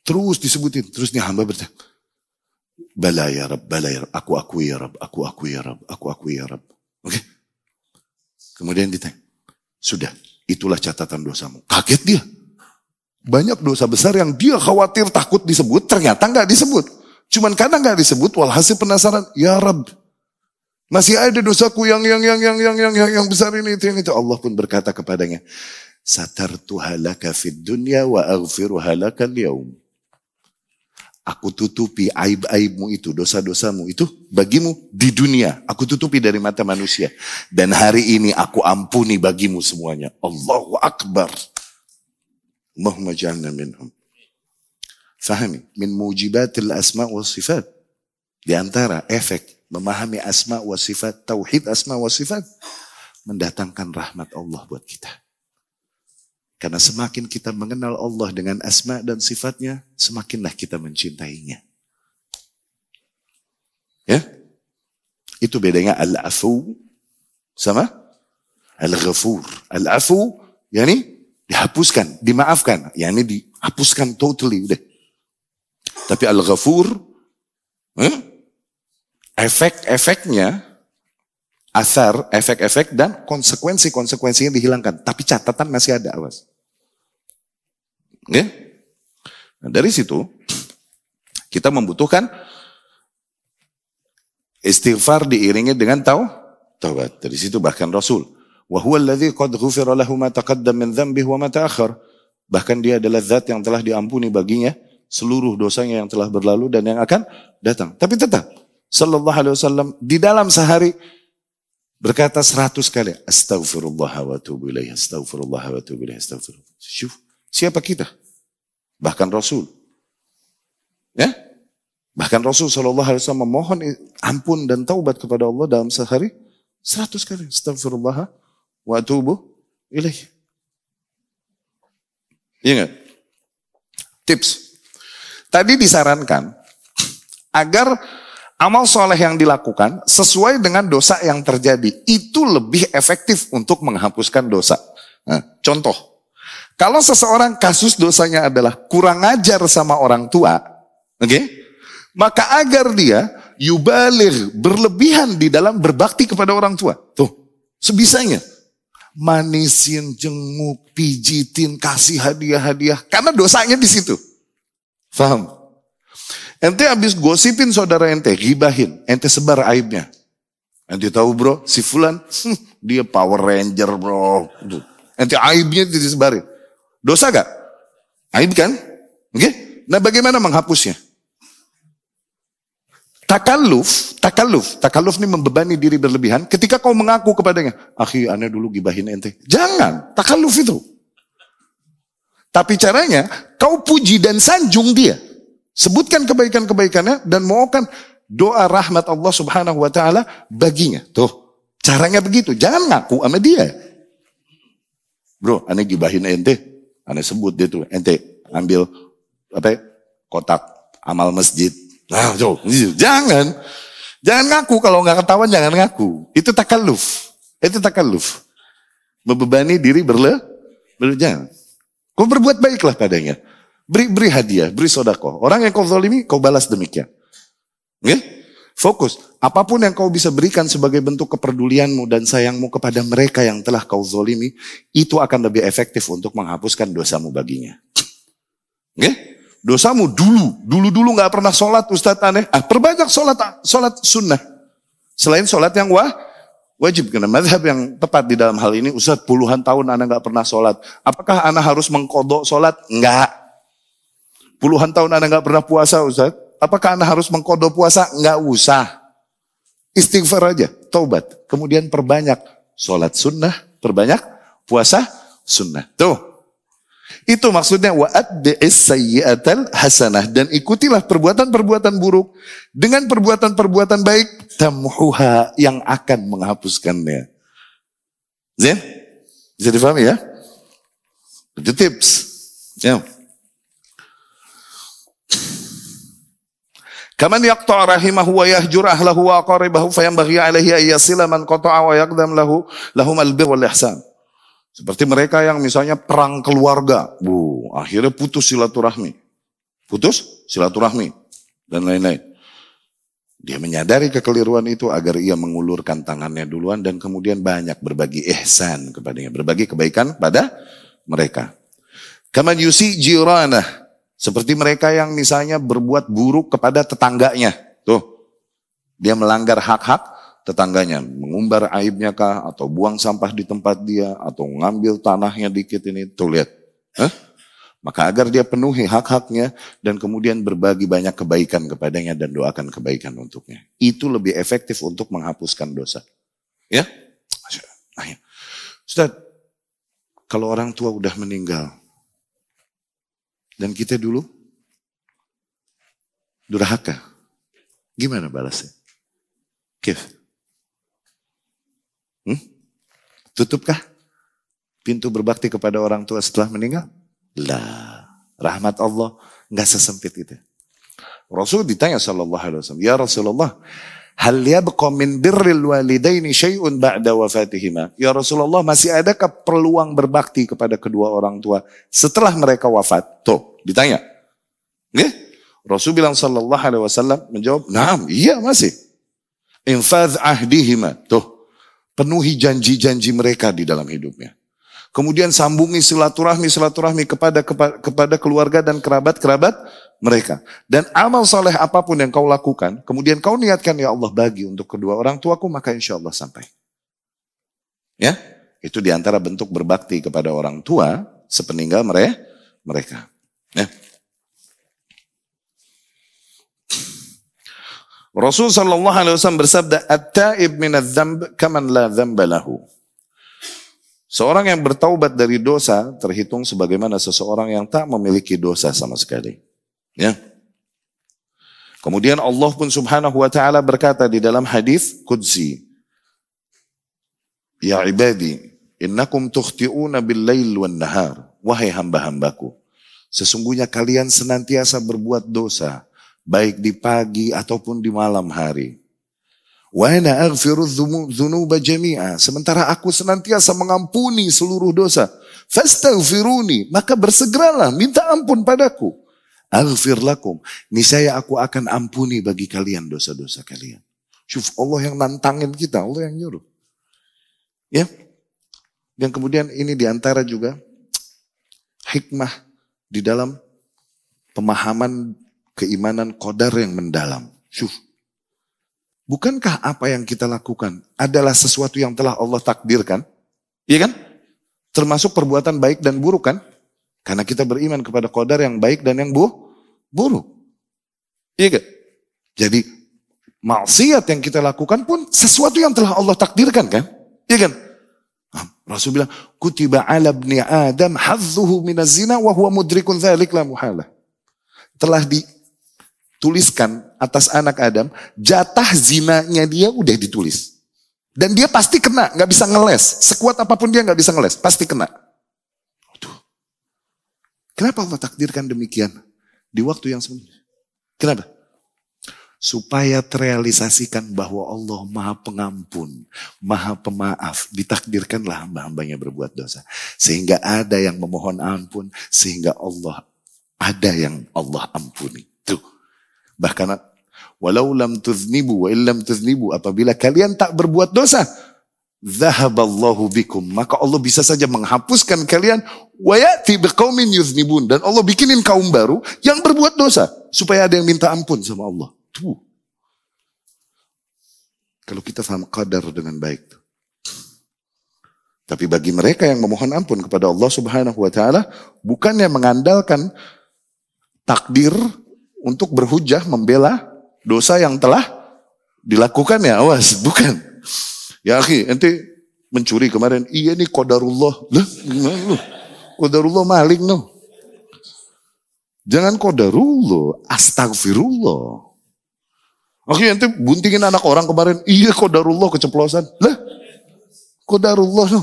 Terus disebutin. Terus nih hamba bertanya. Bala ya Rab, bala ya Rab. Aku akui ya Rab, aku akui ya Rab, aku akui ya Rab. Oke. Okay? Kemudian ditanya. Sudah, itulah catatan dosamu. Kaget dia. Banyak dosa besar yang dia khawatir takut disebut, ternyata nggak disebut. Cuman karena nggak disebut, walhasil penasaran, ya Rab, masih ada dosaku yang yang yang yang yang yang yang, yang besar ini itu yang itu. Allah pun berkata kepadanya, Satartu halaka fid dunya wa aghfiru halaka. Aku tutupi aib-aibmu itu, dosa-dosamu itu bagimu di dunia. Aku tutupi dari mata manusia. Dan hari ini aku ampuni bagimu semuanya. Allahu Akbar. Allahumma ja'alna minhum. Fahami, min mujibatil asma wa sifat. Di antara efek memahami asma wa sifat, tauhid asma wa sifat, mendatangkan rahmat Allah buat kita. Karena semakin kita mengenal Allah dengan asma dan sifatnya, semakinlah kita mencintainya. Ya? Itu bedanya al-afu sama al-ghafur. Al-afu, yani Dihapuskan, dimaafkan. Ya ini dihapuskan totally udah. Tapi Al-Ghafur, eh, efek-efeknya, asar, efek-efek dan konsekuensi-konsekuensinya dihilangkan. Tapi catatan masih ada, awas. Oke? Nah, dari situ, kita membutuhkan istighfar diiringi dengan tahu, taubat. Dari situ bahkan Rasul. Bahkan dia adalah zat yang telah diampuni baginya seluruh dosanya yang telah berlalu dan yang akan datang. Tapi tetap sallallahu alaihi wasallam di dalam sehari berkata seratus kali astagfirullah wa atubu ilaih astagfirullah wa atubu ilaih astagfirullah. Syuf, siapa kita? Bahkan Rasul. Ya? Bahkan Rasul sallallahu alaihi wasallam memohon ampun dan taubat kepada Allah dalam sehari seratus kali astagfirullah wa tubuh ilaih. Iya enggak? Tips. Tadi disarankan agar amal soleh yang dilakukan sesuai dengan dosa yang terjadi. Itu lebih efektif untuk menghapuskan dosa. Nah, contoh, kalau seseorang kasus dosanya adalah kurang ajar sama orang tua, oke? Okay? Maka agar dia yubalir berlebihan di dalam berbakti kepada orang tua. Tuh, sebisanya manisin, jenguk, pijitin, kasih hadiah-hadiah. Karena dosanya di situ. Faham? Ente habis gosipin saudara ente, gibahin, ente sebar aibnya. Ente tahu bro, si Fulan, dia Power Ranger bro. Ente aibnya disebarin. Dosa gak? Aib kan? Oke? Okay? Nah bagaimana menghapusnya? Takaluf, takaluf, takaluf ini membebani diri berlebihan ketika kau mengaku kepadanya, akhi aneh dulu gibahin ente. Jangan, takaluf itu. Tapi caranya, kau puji dan sanjung dia. Sebutkan kebaikan-kebaikannya dan mohonkan doa rahmat Allah subhanahu wa ta'ala baginya. Tuh, caranya begitu. Jangan ngaku sama dia. Bro, aneh gibahin ente. Aneh sebut dia tuh, ente ambil apa ya, kotak amal masjid Nah. Jangan. Jangan ngaku kalau nggak ketahuan jangan ngaku. Itu takaluf. Itu takaluf. Membebani diri berle, berle Kau berbuat baiklah padanya. Beri, beri hadiah, beri sodako. Orang yang kau zalimi, kau balas demikian. Oke? Fokus. Apa pun yang kau bisa berikan sebagai bentuk kepedulianmu dan sayangmu kepada mereka yang telah kau zolimi, itu akan lebih efektif untuk menghapuskan dosamu baginya. Oke? Dosamu dulu, dulu-dulu nggak pernah sholat Ustadz aneh. Ah, perbanyak sholat, sholat sunnah. Selain sholat yang wah, wajib. Karena madhab yang tepat di dalam hal ini, Ustadz puluhan tahun anak nggak pernah sholat. Apakah anak harus mengkodok sholat? Enggak. Puluhan tahun anak nggak pernah puasa Ustadz. Apakah anak harus mengkodok puasa? Enggak usah. Istighfar aja, taubat. Kemudian perbanyak sholat sunnah, perbanyak puasa sunnah. Tuh, itu maksudnya wa'addi'is sayyi'atal hasanah. Dan ikutilah perbuatan-perbuatan buruk dengan perbuatan-perbuatan baik tamhuha yang akan menghapuskannya. Zin? Bisa difahami ya? Itu tips. Ya. Kaman yaqta' rahimahu wa yahjur ahlahu wa qaribahu fayambaghi alaihi ayyasila man qata'a wa yaqdam lahu lahum albir wal ihsan. Seperti mereka yang misalnya perang keluarga, bu, akhirnya putus silaturahmi, putus silaturahmi dan lain-lain. Dia menyadari kekeliruan itu agar ia mengulurkan tangannya duluan dan kemudian banyak berbagi ihsan kepadanya, berbagi kebaikan pada mereka. Kaman yusi jiranah, seperti mereka yang misalnya berbuat buruk kepada tetangganya. Tuh, dia melanggar hak-hak tetangganya, mengumbar aibnya kah, atau buang sampah di tempat dia, atau ngambil tanahnya dikit ini, tuh lihat. Hah? Maka agar dia penuhi hak-haknya dan kemudian berbagi banyak kebaikan kepadanya dan doakan kebaikan untuknya. Itu lebih efektif untuk menghapuskan dosa. Ya? Nah, ya. Ustaz, kalau orang tua udah meninggal dan kita dulu durhaka, gimana balasnya? Kif? Hmm? Tutupkah pintu berbakti kepada orang tua setelah meninggal? Lah, rahmat Allah nggak sesempit itu. Rasul ditanya sallallahu alaihi wasallam, "Ya Rasulullah, hal yabqa min birril walidaini syai'un ba'da wafatihima?" Ya Rasulullah, masih adakah peluang berbakti kepada kedua orang tua setelah mereka wafat? Tuh, ditanya. Nggih? Rasul bilang sallallahu alaihi wasallam menjawab, "Naam, iya masih." Infadz ahdihima. Tuh, Penuhi janji-janji mereka di dalam hidupnya. Kemudian sambungi silaturahmi-silaturahmi kepada, kepada keluarga dan kerabat-kerabat mereka. Dan amal soleh apa pun yang kau lakukan, kemudian kau niatkan ya Allah bagi untuk kedua orang tuaku, maka insya Allah sampai. Ya, itu di antara bentuk berbakti kepada orang tua sepeninggal mereka. Ya. Rasul sallallahu alaihi wasallam bersabda, "At-taib min adz-dzamb kaman la dzamba lahu." Seorang yang bertaubat dari dosa terhitung sebagaimana seseorang yang tak memiliki dosa sama sekali. Ya. Kemudian Allah pun Subhanahu wa taala berkata di dalam hadis qudsi, "Ya ibadi, innakum tukhti'una bil-lail wan nahar." Wahai hamba-hambaku, sesungguhnya kalian senantiasa berbuat dosa baik di pagi ataupun di malam hari. Wa ana aghfiru dzunuba jami'a. Sementara aku senantiasa mengampuni seluruh dosa. Fastaghfiruni, maka bersegeralah minta ampun padaku. Aghfir lakum. Niscaya aku akan ampuni bagi kalian dosa-dosa kalian. Syuf Allah yang nantangin kita, Allah yang nyuruh. Ya. Dan kemudian ini di antara juga hikmah di dalam pemahaman keimanan kodar yang mendalam. Syuf. Bukankah apa yang kita lakukan adalah sesuatu yang telah Allah takdirkan? Iya kan? Termasuk perbuatan baik dan buruk kan? Karena kita beriman kepada kodar yang baik dan yang bu buruk. Iya kan? Jadi maksiat yang kita lakukan pun sesuatu yang telah Allah takdirkan kan? Iya kan? Rasul bilang, kutiba ala ibni Adam hadzuhu minaz zina wa huwa mudrikun dzalik la muhala. Telah dituliskan atas anak Adam, jatah zinanya dia udah ditulis. Dan dia pasti kena, nggak bisa ngeles. Sekuat apa pun dia nggak bisa ngeles, pasti kena. Aduh. Kenapa Allah takdirkan demikian di waktu yang sebenarnya? Kenapa? supaya terrealisasikan bahwa Allah maha pengampun, maha pemaaf, ditakdirkanlah hamba-hambanya berbuat dosa. Sehingga ada yang memohon ampun, sehingga Allah ada yang Allah ampuni. Tuh. Bahkan walau lam tuznibu wa illam tuznibu apabila kalian tak berbuat dosa, zahaballahu bikum. Maka Allah bisa saja menghapuskan kalian wa ya'ti biqaumin yuznibun dan Allah bikinin kaum baru yang berbuat dosa supaya ada yang minta ampun sama Allah. Tuh. Kalau kita faham qadar dengan baik. Tapi bagi mereka yang memohon ampun kepada Allah Subhanahu wa taala bukannya mengandalkan takdir untuk berhujah membela dosa yang telah dilakukan ya awas bukan ya akhi ente mencuri kemarin iya nih kodarullah kodarullah maling no jangan kodarullah astagfirullah Akhirnya nanti buntingin anak orang kemarin, iya kodarullah keceplosan. Lah, kodarullah no.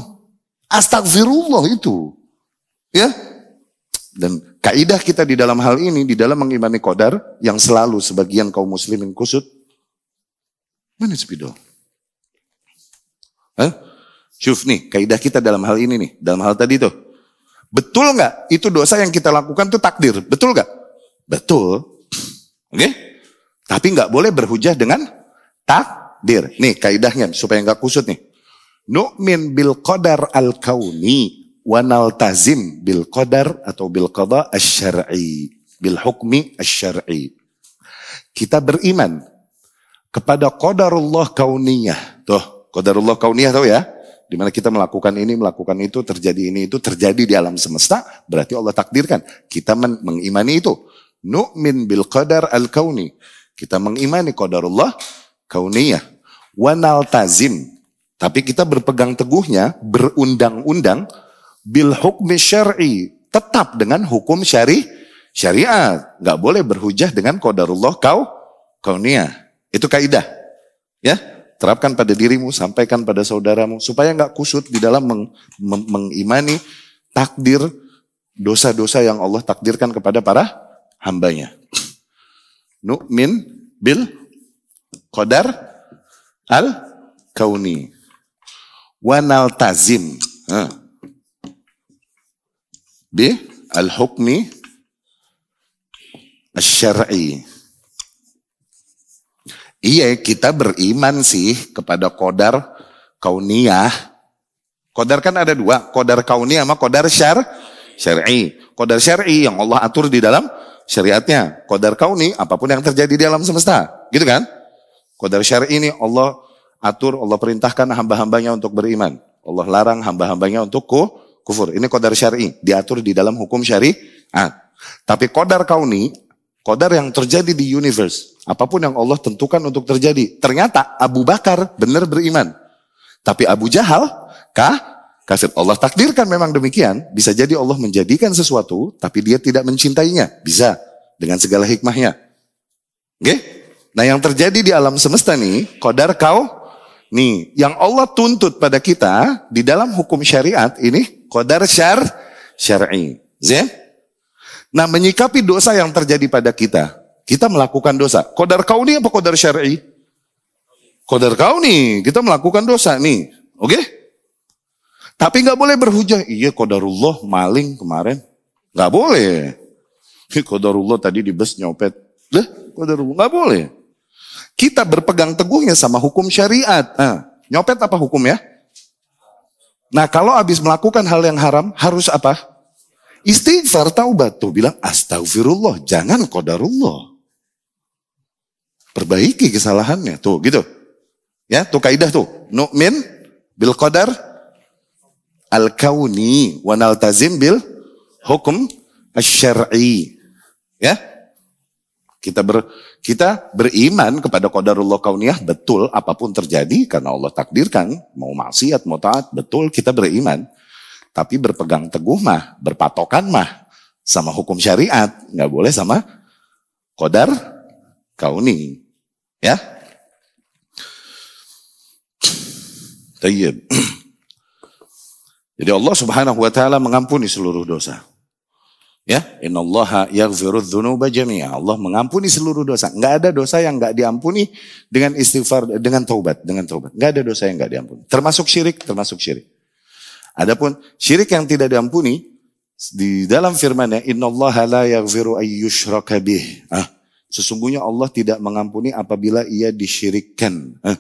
Astagfirullah itu. Ya. Dan kaidah kita di dalam hal ini, di dalam mengimani kodar, yang selalu sebagian kaum muslimin kusut, mana spidol? Hah? Syuf nih, kaidah kita dalam hal ini nih, dalam hal tadi tuh. Betul nggak? Itu dosa yang kita lakukan tuh takdir. Betul nggak? Betul. Oke? Okay? Tapi nggak boleh berhujah dengan takdir. Nih kaidahnya supaya nggak kusut nih. Nu'min bil qadar al kauni wa naltazim bil qadar atau bil qada asy-syar'i, bil hukmi asy-syar'i. Kita beriman kepada qadarullah kauniyah. Tuh, qadarullah kauniyah tahu ya? Di mana kita melakukan ini, melakukan itu, terjadi ini, itu, terjadi di alam semesta, berarti Allah takdirkan. Kita mengimani itu. Nu'min bil qadar al kauni kita mengimani qadarullah kauniyah. Wanal tazim. Tapi kita berpegang teguhnya, berundang-undang, bil hukmi syar'i. Tetap dengan hukum syari, syariat. Gak boleh berhujah dengan qadarullah kau, kauniyah. Itu kaidah. Ya, terapkan pada dirimu, sampaikan pada saudaramu. Supaya gak kusut di dalam meng, meng, mengimani takdir dosa-dosa yang Allah takdirkan kepada para hambanya. Nu'min bil qadar al kauni. Wa naltazim. Bi al hukmi syar'i Iya kita beriman sih kepada kodar kauniyah. Kodar kan ada dua, kodar kauniyah sama kodar syar, syar'i. Kodar syar'i yang Allah atur di dalam syariatnya. Kodar kauni, apa pun yang terjadi di alam semesta. Gitu kan? Kodar syari ini Allah atur, Allah perintahkan hamba-hambanya untuk beriman. Allah larang hamba-hambanya untuk ku, kufur. Ini kodar syari, diatur di dalam hukum syariat. Tapi kodar kauni, kodar yang terjadi di universe. Apa pun yang Allah tentukan untuk terjadi. Ternyata Abu Bakar benar beriman. Tapi Abu Jahal, kah? Kafir Allah takdirkan memang demikian. Bisa jadi Allah menjadikan sesuatu, tapi dia tidak mencintainya. Bisa. Dengan segala hikmahnya. Oke? Nah yang terjadi di alam semesta nih, kodar kau, nih, yang Allah tuntut pada kita, di dalam hukum syariat ini, kodar syar, syar'i. Zin? Nah menyikapi dosa yang terjadi pada kita, kita melakukan dosa. Kodar kau nih apa kodar syar'i? Kodar kau nih, kita melakukan dosa nih. Oke? Okay? Tapi nggak boleh berhujah. Iya kodarullah maling kemarin. Nggak boleh. Kodarullah tadi di bus nyopet. Lah kodarullah nggak boleh. Kita berpegang teguhnya sama hukum syariat. Nah, nyopet apa hukum ya? Nah kalau habis melakukan hal yang haram harus apa? Istighfar taubat tuh bilang astagfirullah jangan kodarullah. perbaiki kesalahannya. Tuh, gitu. Ya, tuh kaidah tuh. Nu'min bil qadar al-kauni wa naltazim bil hukum asy-syar'i. Ya. Kita ber kita beriman kepada qadarullah kauniyah betul apa pun terjadi karena Allah takdirkan mau maksiat mau taat betul kita beriman. Tapi berpegang teguh mah, berpatokan mah sama hukum syariat, nggak boleh sama qadar kauni. Ya. Tayyib. Jadi Allah Subhanahu wa taala mengampuni seluruh dosa. Ya, innallaha yaghfiru dzunuba jami'a. Allah mengampuni seluruh dosa. Enggak ada dosa yang enggak diampuni dengan istighfar dengan taubat, dengan taubat. Enggak ada dosa yang enggak diampuni. Termasuk syirik, termasuk syirik. Adapun syirik yang tidak diampuni di dalam firman-Nya innallaha la yaghfiru ayyushraka bih. Ah, sesungguhnya Allah tidak mengampuni apabila ia disyirikkan. Ah.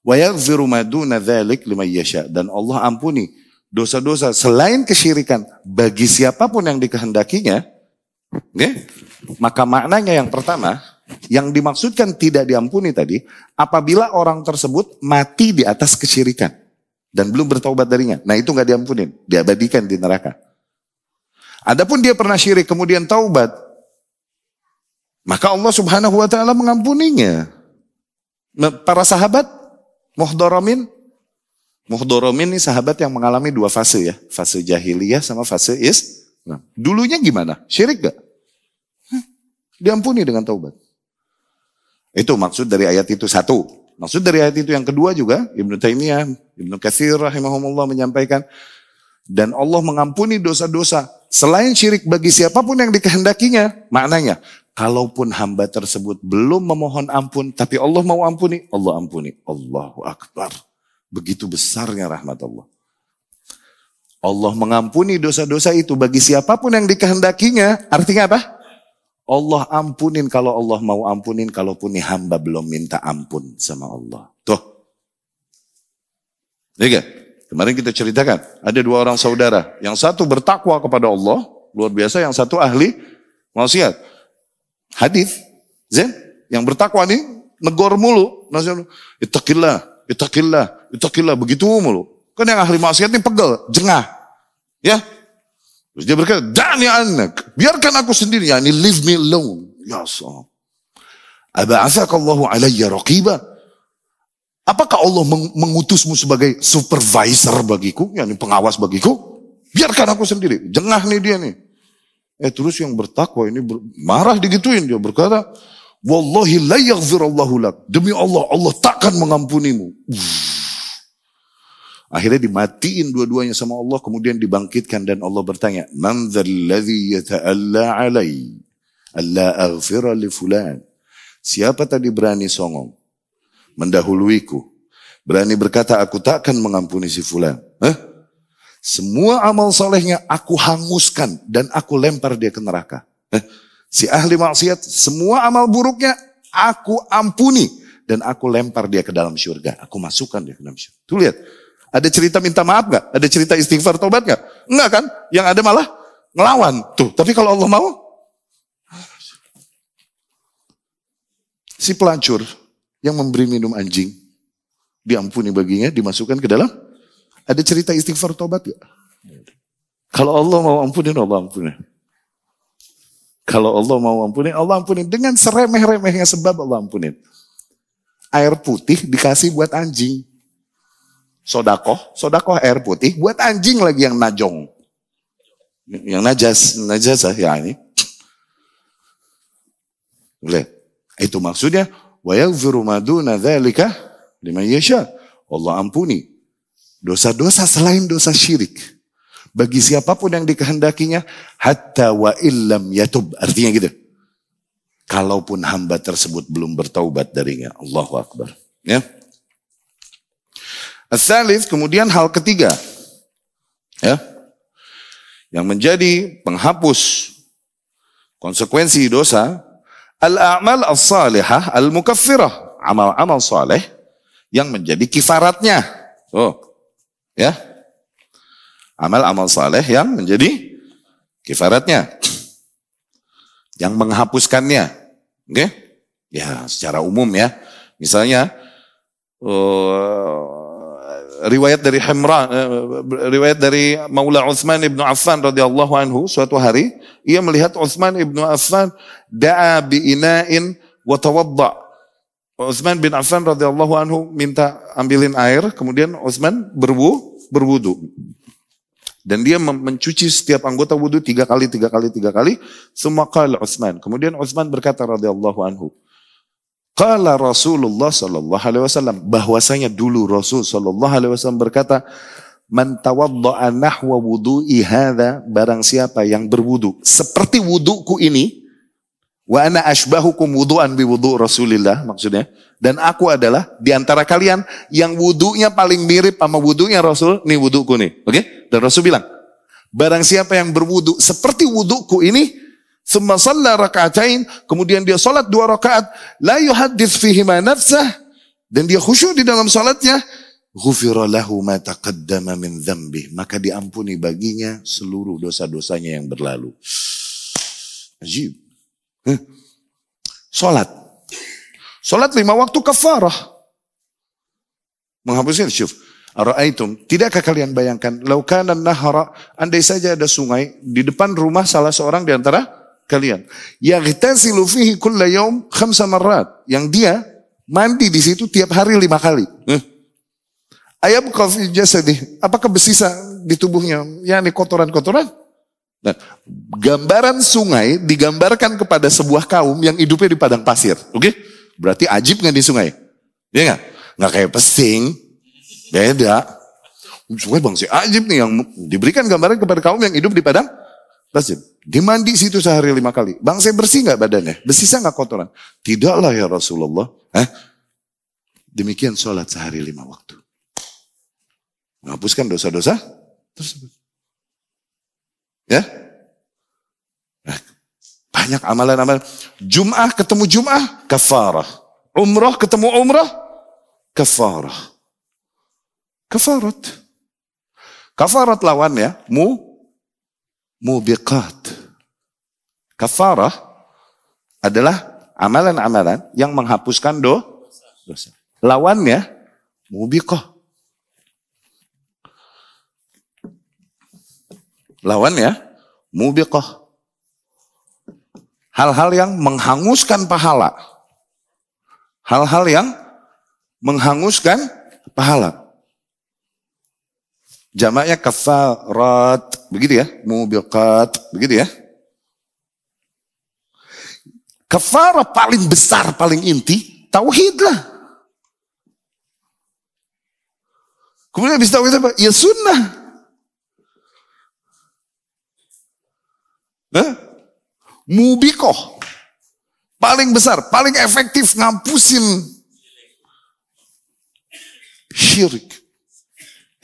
Wa yaghfiru ma duna dzalik liman yasha dan Allah ampuni dosa-dosa selain kesyirikan bagi siapa pun yang dikehendakinya, okay? maka maknanya yang pertama, yang dimaksudkan tidak diampuni tadi, apabila orang tersebut mati di atas kesyirikan dan belum bertaubat darinya, nah itu nggak diampuni, diabadikan di neraka. Adapun dia pernah syirik kemudian taubat, maka Allah Subhanahu wa taala mengampuninya. Para sahabat muhdaramin Muhdoromin ini sahabat yang mengalami dua fase ya. Fase jahiliyah sama fase is. Nah, dulunya gimana? Syirik gak? diampuni dengan taubat. Itu maksud dari ayat itu satu. Maksud dari ayat itu yang kedua juga, Ibnu Taimiyah, Ibnu Katsir rahimahumullah menyampaikan dan Allah mengampuni dosa-dosa selain syirik bagi siapa pun yang dikehendakinya. Maknanya, kalaupun hamba tersebut belum memohon ampun tapi Allah mau ampuni, Allah ampuni. Allahu akbar. Begitu besarnya rahmat Allah. Allah mengampuni dosa-dosa itu bagi siapa pun yang dikehendakinya. Artinya apa? Allah ampunin kalau Allah mau ampunin, kalaupun nih hamba belum minta ampun sama Allah. Tuh. Ya Kemarin kita ceritakan, ada dua orang saudara. Yang satu bertakwa kepada Allah, luar biasa. Yang satu ahli maksiat. Hadis, Zen, yang bertakwa nih negor mulu. Nasihat, ittaqillah, ittaqillah, ittaqillah begitu mulu. Kan yang ahli maksiat ini pegel, jengah. Ya. Terus dia berkata, "Da'ni anak, biarkan aku sendiri, ya ini leave me alone." Ya Allah. Aba'athakallahu alayya raqiba. Apakah Allah mengutusmu sebagai supervisor bagiku, yakni pengawas bagiku? Biarkan aku sendiri. Jengah nih dia nih. Eh terus yang bertakwa ini ber, marah digituin dia berkata, Wallahi la lak. Demi Allah, Allah takkan mengampunimu. Akhirnya dimatiin dua-duanya sama Allah, kemudian dibangkitkan dan Allah bertanya, Man alai? Alla. Siapa tadi berani songong? Mendahuluiku. Berani berkata, aku takkan mengampuni si fulan. Hah? Semua amal solehnya aku hanguskan dan aku lempar dia ke neraka. Hah? Si ahli maksiat, semua amal buruknya aku ampuni. Dan aku lempar dia ke dalam syurga. Aku masukkan dia ke dalam syurga. Tuh lihat, ada cerita minta maaf gak? Ada cerita istighfar tobat gak? Enggak kan? Yang ada malah ngelawan. Tuh, tapi kalau Allah mau, si pelacur yang memberi minum anjing, diampuni baginya, dimasukkan ke dalam. Ada cerita istighfar tobat gak? Kalau Allah mau ampunin, Allah ampunin. Kalau Allah mau ampunin, Allah ampunin. Dengan seremeh-remehnya sebab Allah ampunin. Air putih dikasih buat anjing. Sodakoh, sodakoh air putih buat anjing lagi yang najong. Yang najas, najasa ya ini. Lihat. Itu maksudnya. Wa yaghfiru maduna dzalika liman yasha. Allah ampuni dosa-dosa selain dosa syirik bagi siapa pun yang dikehendakinya hatta wa illam yatub artinya gitu kalaupun hamba tersebut belum bertaubat darinya Allahu akbar ya Asalif kemudian hal ketiga ya yang menjadi penghapus konsekuensi dosa al-a'mal as-salihah al-mukaffirah amal-amal saleh yang menjadi kifaratnya oh ya amal-amal saleh yang menjadi kifaratnya. Yang menghapuskannya. Oke? Okay? Ya, secara umum ya. Misalnya uh, riwayat dari Himran, uh, riwayat dari Maula Utsman ibnu Affan radhiyallahu anhu suatu hari ia melihat Utsman ibnu Affan da'a bi ina'in wa tawadda. Utsman bin Affan radhiyallahu anhu minta ambilin air, kemudian Utsman berwu, berwudu. Dan dia mencuci setiap anggota wudhu tiga kali, tiga kali, tiga kali. Semua kali Utsman. Kemudian Utsman berkata radhiyallahu anhu. Qala Rasulullah sallallahu alaihi wasallam bahwasanya dulu Rasul sallallahu alaihi wasallam berkata Man tawadda'a nahwa wudu'i hadza barang siapa yang berwudu seperti wuduku ini wa ana ashbahukum wudu'an bi wudu' Rasulillah maksudnya dan aku adalah di antara kalian yang wudunya paling mirip sama wudunya Rasul nih wuduku nih oke okay? dan Rasul bilang barang siapa yang berwudu seperti wuduku ini Summa salla raka'atain, kemudian dia salat dua rakaat, la yuhaddits fihi ma nafsah dan dia khusyuk di dalam salatnya, ghufira lahu ma taqaddama min maka diampuni baginya seluruh dosa-dosanya yang berlalu. Ajib. Huh? Salat. Salat lima waktu kafarah. Menghapuskan syuf. Ara'aitum, tidakkah kalian bayangkan, laukanan nahara, andai saja ada sungai di depan rumah salah seorang di antara kalian. Yaghtasilu fihi kulla yaum khamsa marrat. Yang dia mandi di situ tiap hari lima kali. Eh. Ayam fi jasadih. Apakah bersisa di tubuhnya? Ya ini kotoran-kotoran. Nah, gambaran sungai digambarkan kepada sebuah kaum yang hidupnya di padang pasir. Oke? Okay? Berarti ajib nggak di sungai? Ya nggak? Nggak kayak pesing. Beda. Sungai bangsa ajib nih yang diberikan gambaran kepada kaum yang hidup di padang pasir. Dimandi situ sehari lima kali. Bang saya bersih nggak badannya? Bersisa nggak kotoran? Tidaklah ya Rasulullah. Eh? Demikian sholat sehari lima waktu. Menghapuskan dosa-dosa tersebut. Ya? Nah, banyak amalan-amalan. Jum'ah ketemu Jum'ah, kafarah. Umrah ketemu umrah, kafarah. Kafarat. Kafarat lawannya, mu mubiqat. Kafarah adalah amalan-amalan yang menghapuskan do, dosa. Lawannya mubiqah. Lawannya mubiqah. Hal-hal yang menghanguskan pahala. Hal-hal yang menghanguskan pahala. Jamaknya kafarat, begitu ya, mubiqat, begitu ya. Kafarah paling besar, paling inti, tauhid lah. Kemudian habis tauhid apa? Ya sunnah. Hah? Mubikoh. Paling besar, paling efektif ngampusin syirik.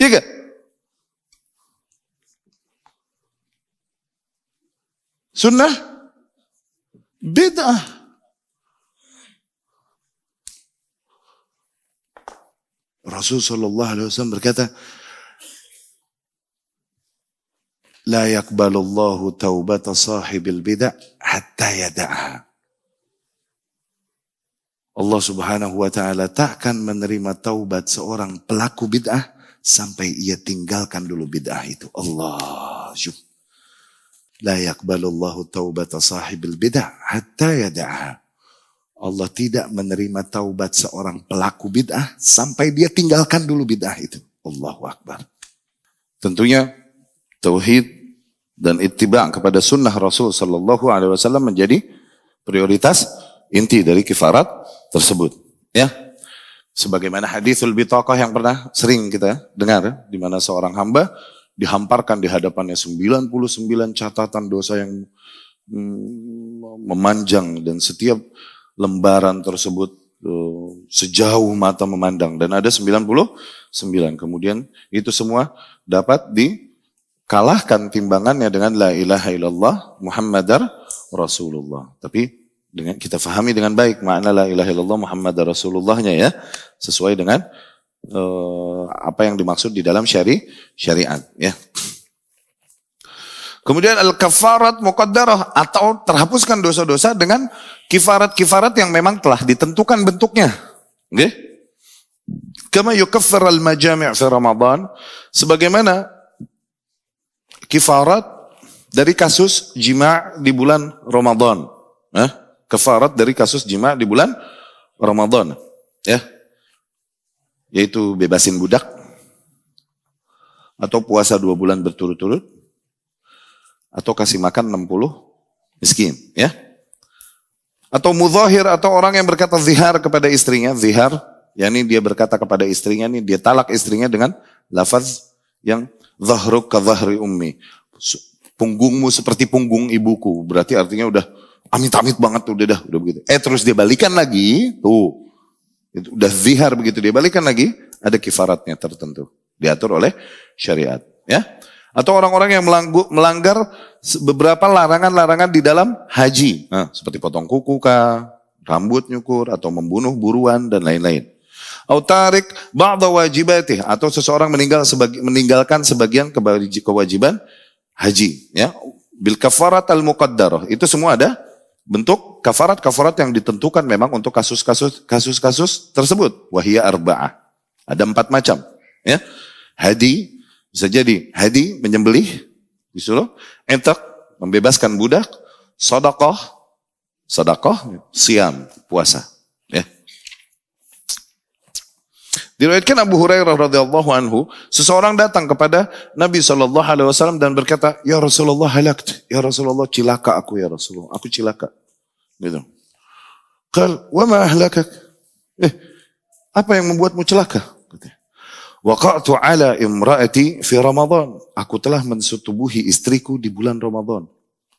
Iya gak? Sunnah bid'ah. Rasul sallallahu alaihi wasallam berkata, "La yaqbalullahu taubata sahibil bid'ah hatta yada'ha." Allah Subhanahu wa taala takkan menerima taubat seorang pelaku bid'ah sampai ia tinggalkan dulu bid'ah itu. Allah. Syukur. La yakbalullahu taubata sahibil bid'ah hatta yada'ha. Allah tidak menerima taubat seorang pelaku bid'ah sampai dia tinggalkan dulu bid'ah itu. Allahu Akbar. Tentunya tauhid dan ittiba kepada sunnah Rasul Sallallahu Alaihi Wasallam menjadi prioritas inti dari kifarat tersebut. Ya, sebagaimana hadithul bitaqah yang pernah sering kita dengar, di mana seorang hamba dihamparkan di hadapannya 99 catatan dosa yang mm, memanjang. Dan setiap lembaran tersebut uh, sejauh mata memandang. Dan ada 99 kemudian itu semua dapat dikalahkan timbangannya dengan la ilaha illallah Muhammadar Rasulullah. Tapi dengan kita fahami dengan baik makna la ilaha illallah Muhammadar Rasulullahnya ya sesuai dengan uh, apa yang dimaksud di dalam syari syariat ya. Kemudian al-kafarat muqaddarah atau terhapuskan dosa-dosa dengan kifarat-kifarat yang memang telah ditentukan bentuknya. Okay? Kama yukaffir al-majami' fi Ramadan sebagaimana kifarat dari kasus jima' di bulan Ramadan. Eh? Kafarat dari kasus jima' di bulan Ramadan. Ya. Yaitu bebasin budak atau puasa dua bulan berturut-turut atau kasih makan 60 miskin, ya. Atau mudhahir atau orang yang berkata zihar kepada istrinya, zihar, yakni dia berkata kepada istrinya nih dia talak istrinya dengan lafaz yang zahruk ka zahri ummi. Punggungmu seperti punggung ibuku. Berarti artinya udah amit-amit banget tuh udah dah, udah begitu. Eh terus dia balikan lagi, tuh. Itu udah zihar begitu dia balikan lagi, ada kifaratnya tertentu. Diatur oleh syariat, ya. Atau orang-orang yang melanggar beberapa larangan-larangan di dalam haji. Nah, seperti potong kuku kah, rambut nyukur, atau membunuh buruan, dan lain-lain. Autarik ba'da wajibatih. Atau seseorang meninggal sebagi, meninggalkan sebagian kewajiban haji. Ya. Bil kafarat al muqaddarah. Itu semua ada bentuk kafarat-kafarat yang ditentukan memang untuk kasus-kasus kasus-kasus tersebut. Wahia arba'ah. Ada empat macam. Ya. Hadi, bisa jadi hadi menyembelih, disuruh, entak membebaskan budak, sodakoh, sodakoh, siam, puasa. Ya. Diriwayatkan Abu Hurairah radhiyallahu anhu, seseorang datang kepada Nabi Shallallahu alaihi wasallam dan berkata, "Ya Rasulullah halakt, ya Rasulullah cilaka aku ya Rasulullah, aku cilaka." Gitu. Kal, "Wa ma ahlakak?" Eh, apa yang membuatmu celaka? Waqa'tu ala imraati fi Ramadan. Aku telah mensetubuhi istriku di bulan Ramadan.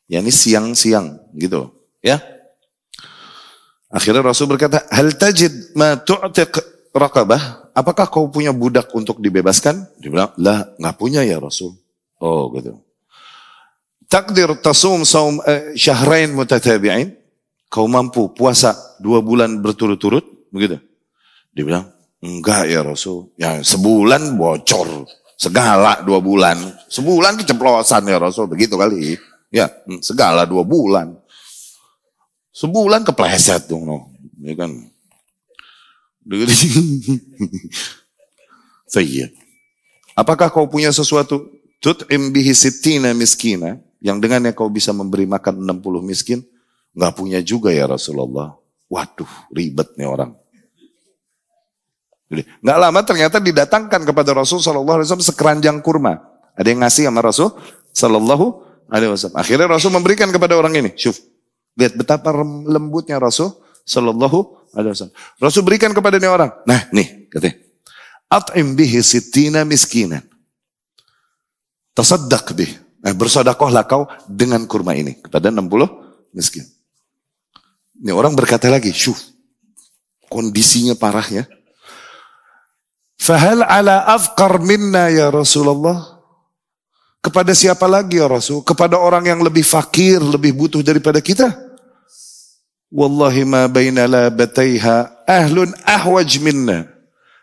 Ya ini siang-siang gitu. Ya. Akhirnya Rasul berkata, "Hal tajid ma tu'tiq raqabah?" Apakah kau punya budak untuk dibebaskan? Dia bilang, "Lah, enggak punya ya Rasul." Oh, gitu. Takdir tasum saum eh, syahrain mutatabi'in? Kau mampu puasa dua bulan berturut-turut? Begitu. Dia bilang, Enggak ya Rasul. Ya sebulan bocor. Segala dua bulan. Sebulan keceplosan ya Rasul. Begitu kali. Ya hmm, segala dua bulan. Sebulan kepleset dong. No. Ya kan. Saya. Apakah kau punya sesuatu? Tut'im bihi sittina miskina. Yang dengannya kau bisa memberi makan 60 miskin. Enggak punya juga ya Rasulullah. Waduh ribet nih orang. Nggak lama ternyata didatangkan kepada Rasul Shallallahu Alaihi Wasallam sekeranjang kurma. Ada yang ngasih sama Rasul Shallallahu Alaihi Wasallam. Akhirnya Rasul memberikan kepada orang ini. Syuf, lihat betapa lembutnya Rasul Shallallahu. Rasul berikan kepada ini orang. Nah, nih katanya. At'im bihi sitina miskinan. Tasaddaq bih. Nah, bersodakohlah kau dengan kurma ini kepada 60 miskin. Ini orang berkata lagi, syuf, kondisinya parah ya. Fahal ala afkar minna ya Rasulullah? Kepada siapa lagi ya Rasul? Kepada orang yang lebih fakir, lebih butuh daripada kita? Wallahi ma baina batayha ahlun ahwaj minna.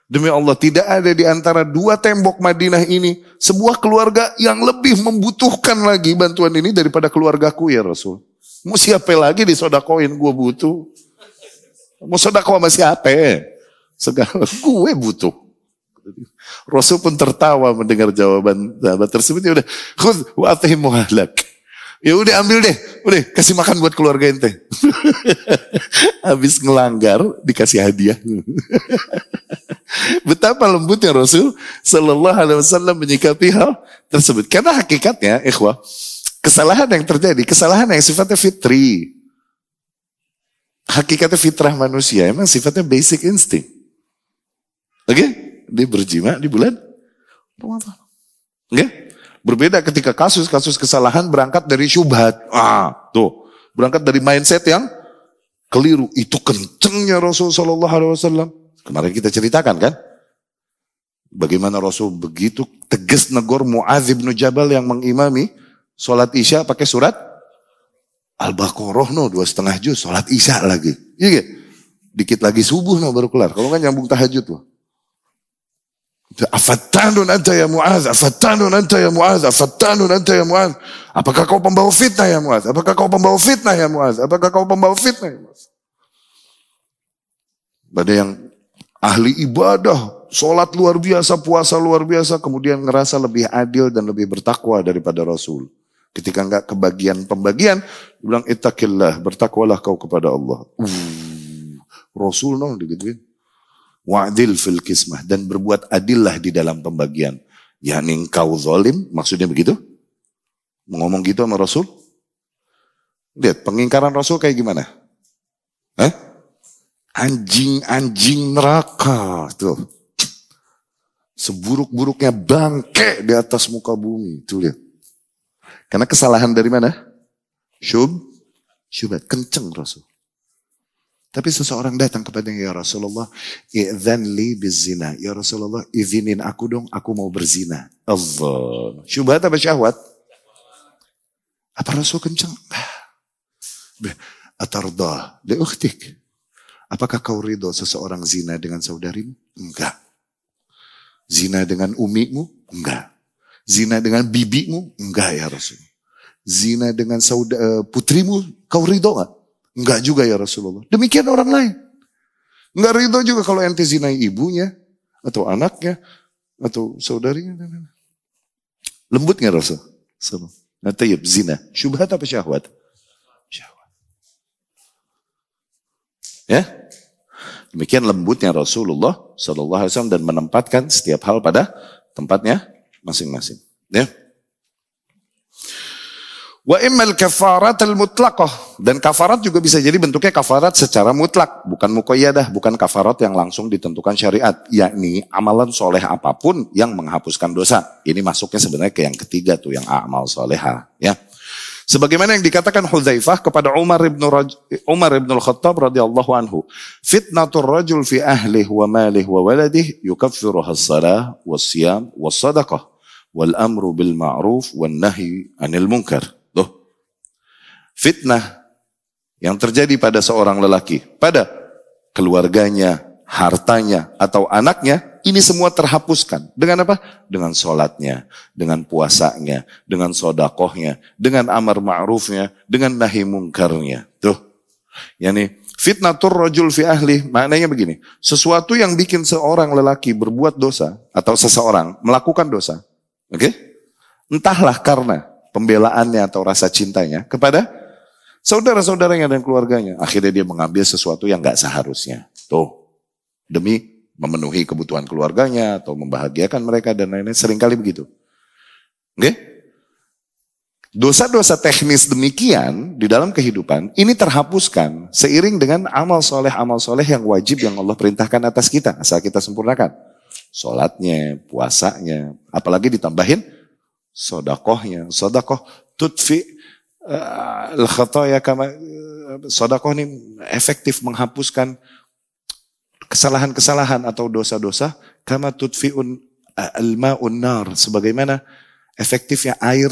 Demi Allah tidak ada di antara dua tembok Madinah ini sebuah keluarga yang lebih membutuhkan lagi bantuan ini daripada keluargaku ya Rasul. Mau siapa lagi disodakoin gue butuh. Mau sodako sama siapa? Segala gue butuh. Rasul pun tertawa mendengar jawaban sahabat tersebut. Ya udah, khud wa muhalak. Ya udah ambil deh, udah kasih makan buat keluarga ente. Habis ngelanggar dikasih hadiah. Betapa lembutnya Rasul Sallallahu Alaihi Wasallam menyikapi hal tersebut. Karena hakikatnya, ikhwah, kesalahan yang terjadi, kesalahan yang sifatnya fitri. Hakikatnya fitrah manusia, emang sifatnya basic instinct. Oke? Okay? dia berjima di bulan Ramadan. Ya? Berbeda ketika kasus-kasus kesalahan berangkat dari syubhat. Ah, tuh. Berangkat dari mindset yang keliru. Itu kencengnya Rasul Sallallahu Alaihi Wasallam. Kemarin kita ceritakan kan? Bagaimana Rasul begitu tegas negor Mu'adz bin Jabal yang mengimami sholat isya pakai surat Al-Baqarah no dua setengah juz sholat isya lagi. Iya Dikit lagi subuh no baru kelar. Kalau kan nyambung tahajud tuh. Afattanun anta ya Mu'az, afattanun anta ya Mu'az, afattanun anta ya Mu'az. Apakah kau pembawa fitnah ya Mu'az? Apakah kau pembawa fitnah ya Mu'az? Apakah kau pembawa fitnah ya Mu'az? Ada yang ahli ibadah, sholat luar biasa, puasa luar biasa, kemudian ngerasa lebih adil dan lebih bertakwa daripada Rasul. Ketika enggak kebagian pembagian, bilang ittaqillah, bertakwalah kau kepada Allah. Uh, Rasul no digituin. Wa'dil fil kismah dan berbuat adillah di dalam pembagian. Yani engkau zalim, maksudnya begitu? Ngomong gitu sama Rasul? Lihat, pengingkaran Rasul kayak gimana? Hah? Anjing-anjing neraka. Tuh. Seburuk-buruknya bangke di atas muka bumi. Tuh lihat. Karena kesalahan dari mana? Syub, syubhat. Kenceng Rasul. Tapi seseorang datang kepada ya Rasulullah, "Idzan li bizina." Ya Rasulullah, izinin aku dong, aku mau berzina. Allah. Syubhat apa syahwat? Apa Rasul kencang? Atardah li ukhtik. Apakah kau ridho seseorang zina dengan saudarimu? Enggak. Zina dengan umimu? Enggak. Zina dengan bibimu? Enggak ya Rasul. Zina dengan saudara, eh, putrimu, kau ridho enggak? Enggak juga ya Rasulullah. Demikian orang lain. Enggak ridho juga kalau ente zinai ibunya, atau anaknya, atau saudarinya. Lembut nggak Rasul? Nah, tayyib, zina. Syubhat apa syahwat? Syahwat. Ya? Demikian lembutnya Rasulullah Sallallahu Alaihi Wasallam dan menempatkan setiap hal pada tempatnya masing-masing. Ya? Wa immal kafarat al mutlaqah dan kafarat juga bisa jadi bentuknya kafarat secara mutlak, bukan mukoyadah, bukan kafarat yang langsung ditentukan syariat, yakni amalan soleh apa pun yang menghapuskan dosa. Ini masuknya sebenarnya ke yang ketiga tuh, yang amal soleha, ya. Sebagaimana yang dikatakan Hudzaifah kepada Umar ibn Raj, Umar ibn al-Khattab radhiyallahu anhu, fitnatur rajul fi ahlihi wa malihi wa waladihi yukaffiruha as-salah was-siyam was-sadaqah wal amru bil ma'ruf wan nahi 'anil munkar fitnah yang terjadi pada seorang lelaki, pada keluarganya, hartanya, atau anaknya, ini semua terhapuskan. Dengan apa? Dengan sholatnya, dengan puasanya, dengan sodakohnya, dengan amar ma'rufnya, dengan nahi mungkarnya. Tuh. Yani fitnatur rajul fi ahli, maknanya begini. Sesuatu yang bikin seorang lelaki berbuat dosa, atau seseorang melakukan dosa. Oke? Okay? Entahlah karena pembelaannya atau rasa cintanya kepada saudara-saudaranya dan keluarganya. Akhirnya dia mengambil sesuatu yang gak seharusnya. Tuh, demi memenuhi kebutuhan keluarganya atau membahagiakan mereka dan lain-lain. Seringkali begitu. Oke? Okay? Dosa-dosa teknis demikian di dalam kehidupan ini terhapuskan seiring dengan amal soleh amal soleh yang wajib yang Allah perintahkan atas kita asal kita sempurnakan. Sholatnya, puasanya, apalagi ditambahin sodakohnya. Sodakoh tutfi al-khataya kama sedekah ini efektif menghapuskan kesalahan-kesalahan atau dosa-dosa kama tudfiun al-ma'un nar sebagaimana efektifnya air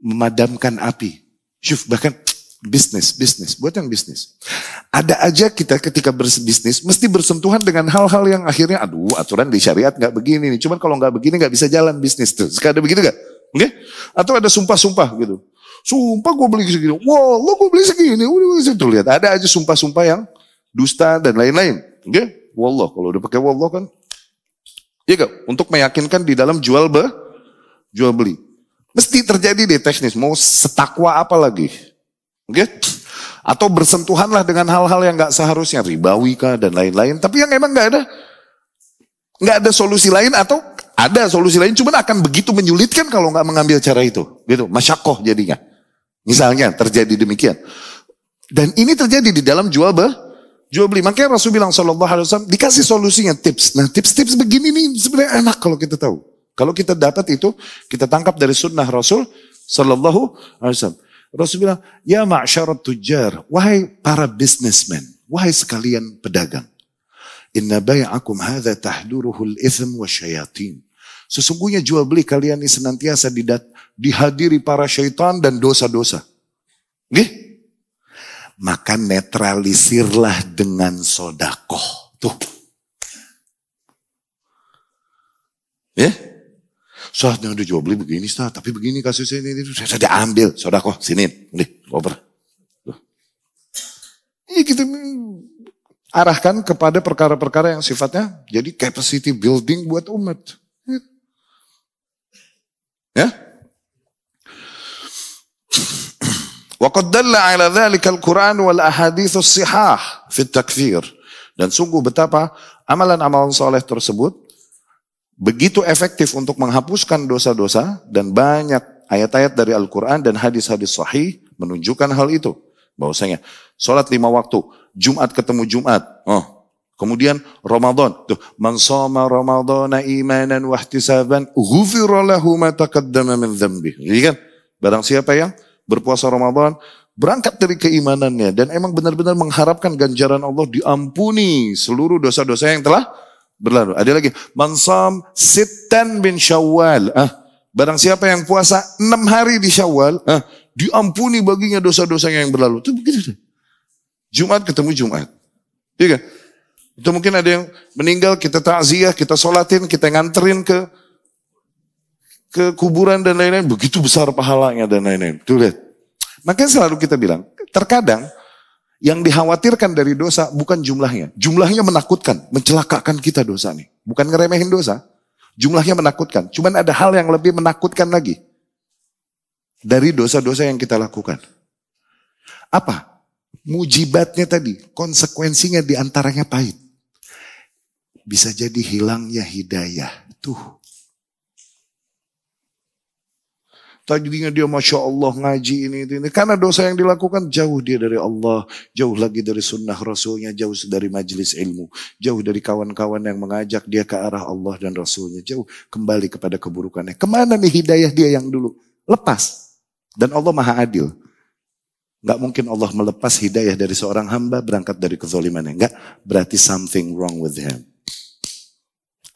memadamkan api. Syuf bahkan bisnis, bisnis, buat yang bisnis. Ada aja kita ketika berbisnis mesti bersentuhan dengan hal-hal yang akhirnya aduh aturan di syariat nggak begini nih. Cuman kalau nggak begini nggak bisa jalan bisnis tuh. Sekarang ada begitu gak? Oke? Okay? Atau ada sumpah-sumpah gitu. Sumpah gue beli segini. Wah, lo gue beli segini. Udah, tuh lihat. Ada aja sumpah-sumpah yang dusta dan lain-lain. Oke? Okay? Wallah. Kalau udah pakai wallah kan. Iya gak? Untuk meyakinkan di dalam jual be, jual beli. Mesti terjadi deh teknis. Mau setakwa apa lagi? Oke? Okay? Atau bersentuhanlah dengan hal-hal yang gak seharusnya. Ribawi kah dan lain-lain. Tapi yang emang gak ada. Gak ada solusi lain atau ada solusi lain. Cuman akan begitu menyulitkan kalau gak mengambil cara itu. Gitu. Masyakoh jadinya. Misalnya terjadi demikian. Dan ini terjadi di dalam jual be, jual beli. Makanya Rasul bilang Shallallahu Alaihi Wasallam dikasih solusinya tips. Nah tips-tips begini nih sebenarnya enak kalau kita tahu. Kalau kita dapat itu, kita tangkap dari sunnah Rasul Shallallahu Alaihi Wasallam. Rasul bilang, ya ma'syarat tujar, wahai para businessmen, wahai sekalian pedagang. Inna bay'akum hadha tahduruhul ithm wa syayatin. Sesungguhnya jual beli kalian ini senantiasa didat, dihadiri para syaitan dan dosa-dosa. Oke? Maka netralisirlah dengan sodakoh. Tuh. Ya? Saatnya udah jual beli begini, Ustaz. Tapi begini kasusnya ini. ini. Saya diambil. Saudara kok, sini. Nih, over. Ini kita arahkan kepada perkara-perkara yang sifatnya jadi capacity building buat umat. Ya? Waqad dalla ala dhalika al-Quran wal ahadithu sihah takfir. Dan sungguh betapa amalan-amalan soleh tersebut begitu efektif untuk menghapuskan dosa-dosa dan banyak ayat-ayat dari Al-Quran dan hadis-hadis sahih menunjukkan hal itu. Bahwasanya sholat lima waktu, Jumat ketemu Jumat. Oh, kemudian Ramadan. Tuh, man sama Ramadana imanan wa ihtisaban, ghufira lahu ma taqaddama min dhanbi. Jadi kan, barang siapa yang berpuasa Ramadan, berangkat dari keimanannya dan emang benar-benar mengharapkan ganjaran Allah diampuni seluruh dosa-dosa yang telah berlalu. Ada lagi, mansam sitan bin syawal. Ah, barang siapa yang puasa enam hari di syawal, ah, diampuni baginya dosa-dosa yang berlalu. Itu begitu. Jumat ketemu Jumat. Iya kan? Itu mungkin ada yang meninggal, kita takziah, kita solatin, kita nganterin ke ke kuburan dan lain-lain, begitu besar pahalanya dan lain-lain. Tuh lihat. Makanya selalu kita bilang, terkadang yang dikhawatirkan dari dosa bukan jumlahnya. Jumlahnya menakutkan, mencelakakan kita dosa nih. Bukan ngeremehin dosa. Jumlahnya menakutkan. Cuman ada hal yang lebih menakutkan lagi. Dari dosa-dosa yang kita lakukan. Apa? Mujibatnya tadi. Konsekuensinya di antaranya pahit. Bisa jadi hilangnya hidayah. Tuh Tadinya dia Masya Allah ngaji ini, ini, ini. Karena dosa yang dilakukan jauh dia dari Allah. Jauh lagi dari sunnah Rasulnya. Jauh dari majelis ilmu. Jauh dari kawan-kawan yang mengajak dia ke arah Allah dan Rasulnya. Jauh kembali kepada keburukannya. Ke mana nih hidayah dia yang dulu? Lepas. Dan Allah maha adil. Gak mungkin Allah melepas hidayah dari seorang hamba berangkat dari kezolimannya. Enggak, berarti something wrong with him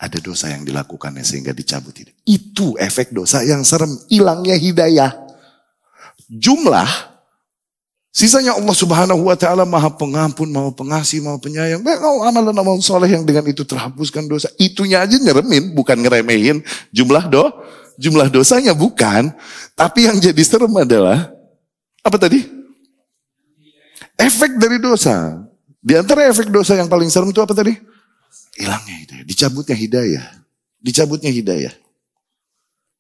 ada dosa yang dilakukannya sehingga dicabut ini. Itu efek dosa yang serem, hilangnya hidayah. Jumlah sisanya Allah Subhanahu wa taala Maha Pengampun, Maha Pengasih, Maha Penyayang. Mau amalan amal soleh yang dengan itu terhapuskan dosa. Itunya aja nyeremin, bukan ngeremehin jumlah do jumlah dosanya bukan, tapi yang jadi serem adalah apa tadi? Efek dari dosa. Di antara efek dosa yang paling serem itu apa tadi? Hilangnya hidayah. Dicabutnya hidayah. Dicabutnya hidayah.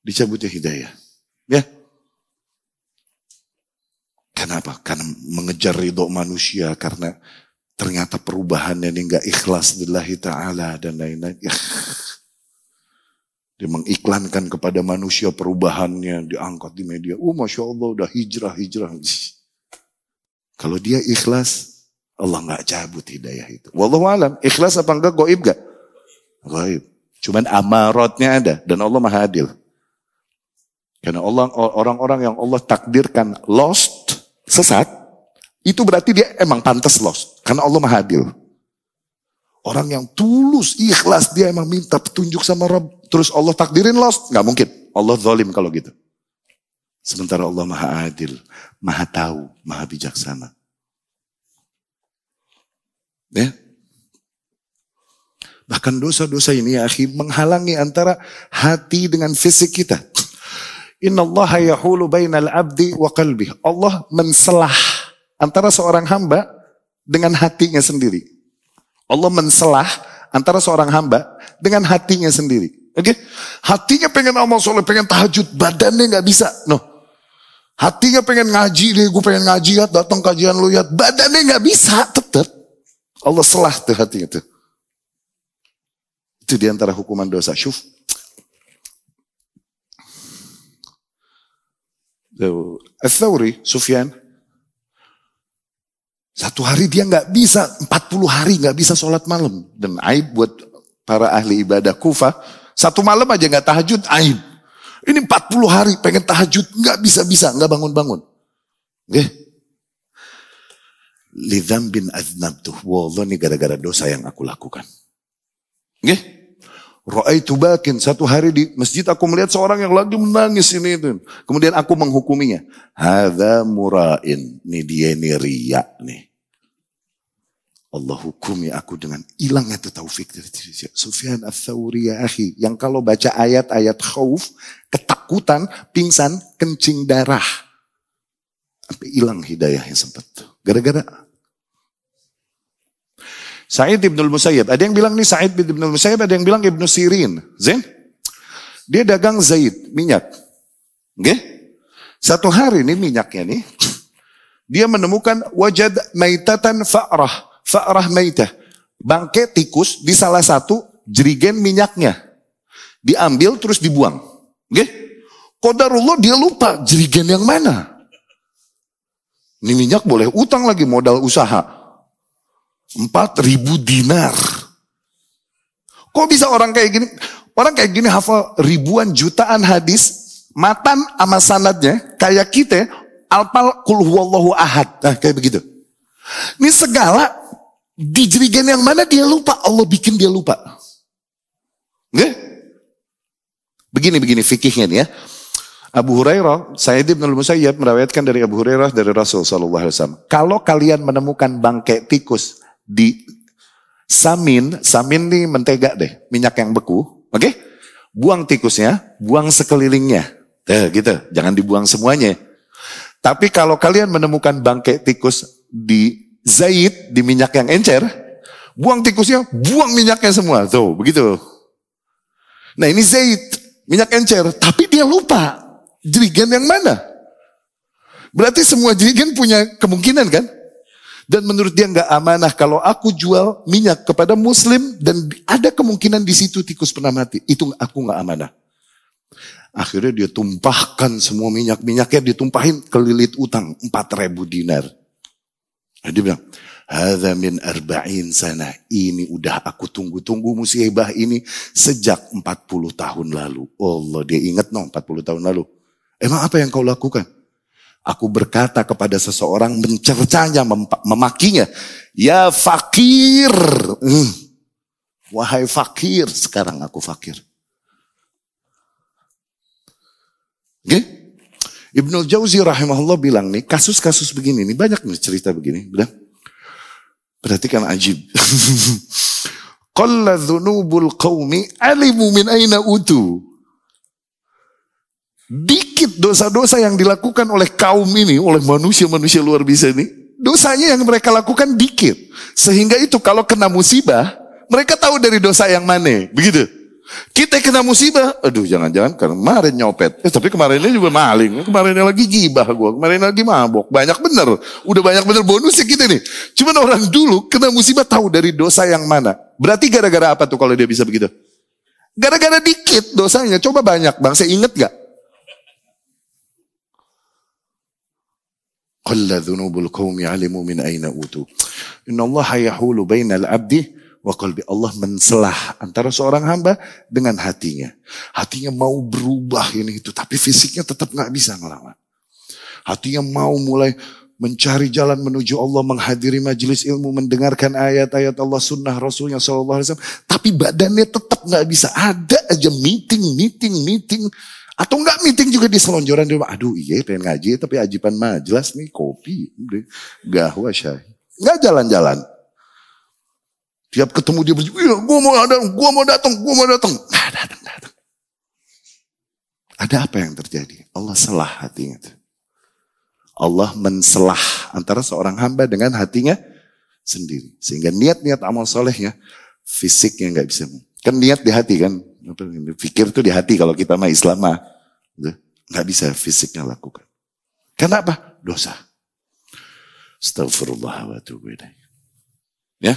Dicabutnya hidayah. Ya. Kenapa? Karena mengejar ridho manusia. Karena ternyata perubahannya ini nggak ikhlas lillahi ta'ala dan lain-lain. Ya. Dia mengiklankan kepada manusia perubahannya, diangkat di media. Oh Masya Allah udah hijrah, hijrah. Kalau dia ikhlas, Allah nggak cabut hidayah itu. Wallahu alam, ikhlas apa enggak goib gak? Goib. Cuman amarotnya ada dan Allah maha adil. Karena Allah orang-orang yang Allah takdirkan lost, sesat, itu berarti dia emang pantas lost. Karena Allah maha adil. Orang yang tulus, ikhlas, dia emang minta petunjuk sama Rabb. Terus Allah takdirin lost, nggak mungkin. Allah zalim kalau gitu. Sementara Allah maha adil, maha tahu, maha bijaksana. Ya. Bahkan dosa-dosa ini ya akhi menghalangi antara hati dengan fisik kita. Inna Allah yahulu bainal abdi wa qalbi. Allah menselah antara seorang hamba dengan hatinya sendiri. Allah menselah antara seorang hamba dengan hatinya sendiri. Oke, okay? hatinya pengen amal soleh, pengen tahajud, badannya nggak bisa. No, hatinya pengen ngaji deh, gue pengen ngaji ya, datang kajian lu ya, badannya nggak bisa, tetap. Allah selah tuh hati itu. Itu di antara hukuman dosa. Syuf. Al-Thawri, Sufyan. Satu hari dia nggak bisa, 40 hari nggak bisa sholat malam. Dan aib buat para ahli ibadah kufa. Satu malam aja nggak tahajud, aib. Ini 40 hari pengen tahajud, nggak bisa-bisa, nggak bangun-bangun. Okay. Lidham bin aznabtuh. Wallah ini gara-gara dosa yang aku lakukan. Oke? Ra'aitu bakin. Satu hari di masjid aku melihat seorang yang lagi menangis ini itu. Kemudian aku menghukuminya. Hadha mura'in. Ini dia ini riak nih. Allah hukumi aku dengan hilangnya itu taufik dari diri saya. Sufyan al-Thawri ya akhi. Yang kalau baca ayat-ayat khauf, ketakutan, pingsan, kencing darah. Sampai hilang hidayahnya sempat. Gara-gara Sa'id ibn al-Musayyib. Ada yang bilang nih Sa'id ibn al-Musayyib, ada yang bilang Ibn Sirin. Zain? Dia dagang zait, minyak. Oke? Okay? Satu hari ini minyaknya nih, dia menemukan wajad maitatan fa'rah. Fa'rah maitah. Bangke tikus di salah satu jerigen minyaknya. Diambil terus dibuang. Oke? Okay? Kodarullah dia lupa jerigen yang mana. Ini minyak boleh utang lagi modal usaha. Empat ribu dinar. Kok bisa orang kayak gini? Orang kayak gini hafal ribuan jutaan hadis, matan sama sanadnya, kayak kita, alpal kul huwallahu ahad. Nah, kayak begitu. Ini segala di jerigen yang mana dia lupa, Allah bikin dia lupa. Oke? Begini-begini fikihnya nih ya. Abu Hurairah, Sayyid Ibn al-Musayyab merawaitkan dari Abu Hurairah dari Rasul SAW. Kalau kalian menemukan bangkai tikus di samin, samin ini mentega deh, minyak yang beku, oke? Okay? Buang tikusnya, buang sekelilingnya. Eh, gitu, jangan dibuang semuanya. Tapi kalau kalian menemukan bangkai tikus di zait, di minyak yang encer, buang tikusnya, buang minyaknya semua. Tuh, begitu. Nah ini zait, minyak encer, tapi dia lupa. Jerigen yang mana? Berarti semua jerigen punya kemungkinan kan? Dan menurut dia nggak amanah kalau aku jual minyak kepada muslim dan ada kemungkinan di situ tikus pernah mati. Itu aku nggak amanah. Akhirnya dia tumpahkan semua minyak-minyaknya ditumpahin ke lilit utang 4000 dinar. Nah, dia bilang, Hadha min arba'in sana. Ini udah aku tunggu-tunggu musibah ini sejak 40 tahun lalu. Allah dia ingat no 40 tahun lalu. Emang apa yang kau lakukan? Aku berkata kepada seseorang mencercanya, memakinya. Ya fakir. Hmm. Wahai fakir. Sekarang aku fakir. Oke? Okay? Ibnu Jauzi rahimahullah bilang nih, kasus-kasus begini nih, banyak nih cerita begini. Bilang, perhatikan ajib. Qalla dhunubul qawmi alimu min aina utu. Dikit dosa-dosa yang dilakukan oleh kaum ini, oleh manusia-manusia luar biasa ini, dosanya yang mereka lakukan dikit. Sehingga itu kalau kena musibah, mereka tahu dari dosa yang mana. Begitu. Kita kena musibah, aduh jangan-jangan karena kemarin nyopet. Eh, tapi kemarinnya juga maling. Kemarinnya lagi gibah gue. Kemarin lagi mabok. Banyak bener. Udah banyak bener bonusnya kita nih. Cuman orang dulu kena musibah tahu dari dosa yang mana. Berarti gara-gara apa tuh kalau dia bisa begitu? Gara-gara dikit dosanya. Coba banyak bang. Saya inget gak? Qalla dhunubul qawmi alimu min aina utu. Inna Allah yahulu bainal abdi wa. Allah menselah antara seorang hamba dengan hatinya. Hatinya mau berubah ini itu. Tapi fisiknya tetap nggak bisa ngelawan. Hatinya mau mulai mencari jalan menuju Allah, menghadiri majelis ilmu, mendengarkan ayat-ayat Allah, sunnah Rasulnya SAW. Tapi badannya tetap nggak bisa. Ada aja meeting, meeting, meeting. Atau enggak meeting juga di selonjoran di rumah. Aduh iya pengen ngaji tapi mah jelas nih kopi. Gahwa syai. Enggak jalan-jalan. Tiap ketemu dia berjumpa, iya, gue mau datang, gue mau datang, gue mau datang. Nah, datang, datang. Ada apa yang terjadi? Allah selah hatinya. Allah menselah antara seorang hamba dengan hatinya sendiri. Sehingga niat-niat amal solehnya, fisiknya nggak bisa. Kan niat di hati kan. Pikir itu di hati kalau kita mah Islam mah. Nggak bisa fisiknya lakukan. Kenapa? Dosa. Astagfirullah wa Ya.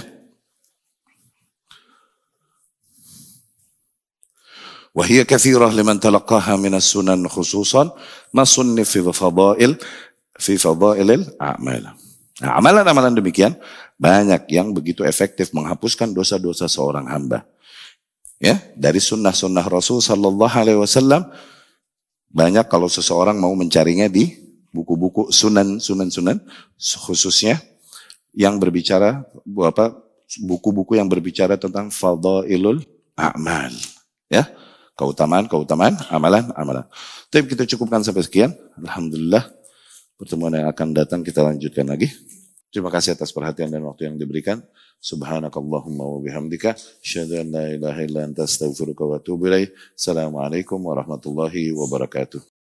Wahia kathirah liman talaqaha minas sunan khususan masunni fi fadail fi fadailil a'mal. Nah, amalan-amalan demikian banyak yang begitu efektif menghapuskan dosa-dosa seorang hamba. Ya, dari sunnah-sunnah Rasul Sallallahu Alaihi Wasallam banyak kalau seseorang mau mencarinya di buku-buku sunan sunan sunan khususnya yang berbicara apa buku-buku yang berbicara tentang fadailul a'mal. Ya keutamaan keutamaan amalan amalan. Tapi kita cukupkan sampai sekian. Alhamdulillah pertemuan yang akan datang kita lanjutkan lagi Terima kasih atas perhatian dan waktu yang diberikan. Subhanakallahumma wa bihamdika. Asyhadu an la ilaha illa anta astaghfiruka wa atubu ilaik. Assalamualaikum warahmatullahi wabarakatuh.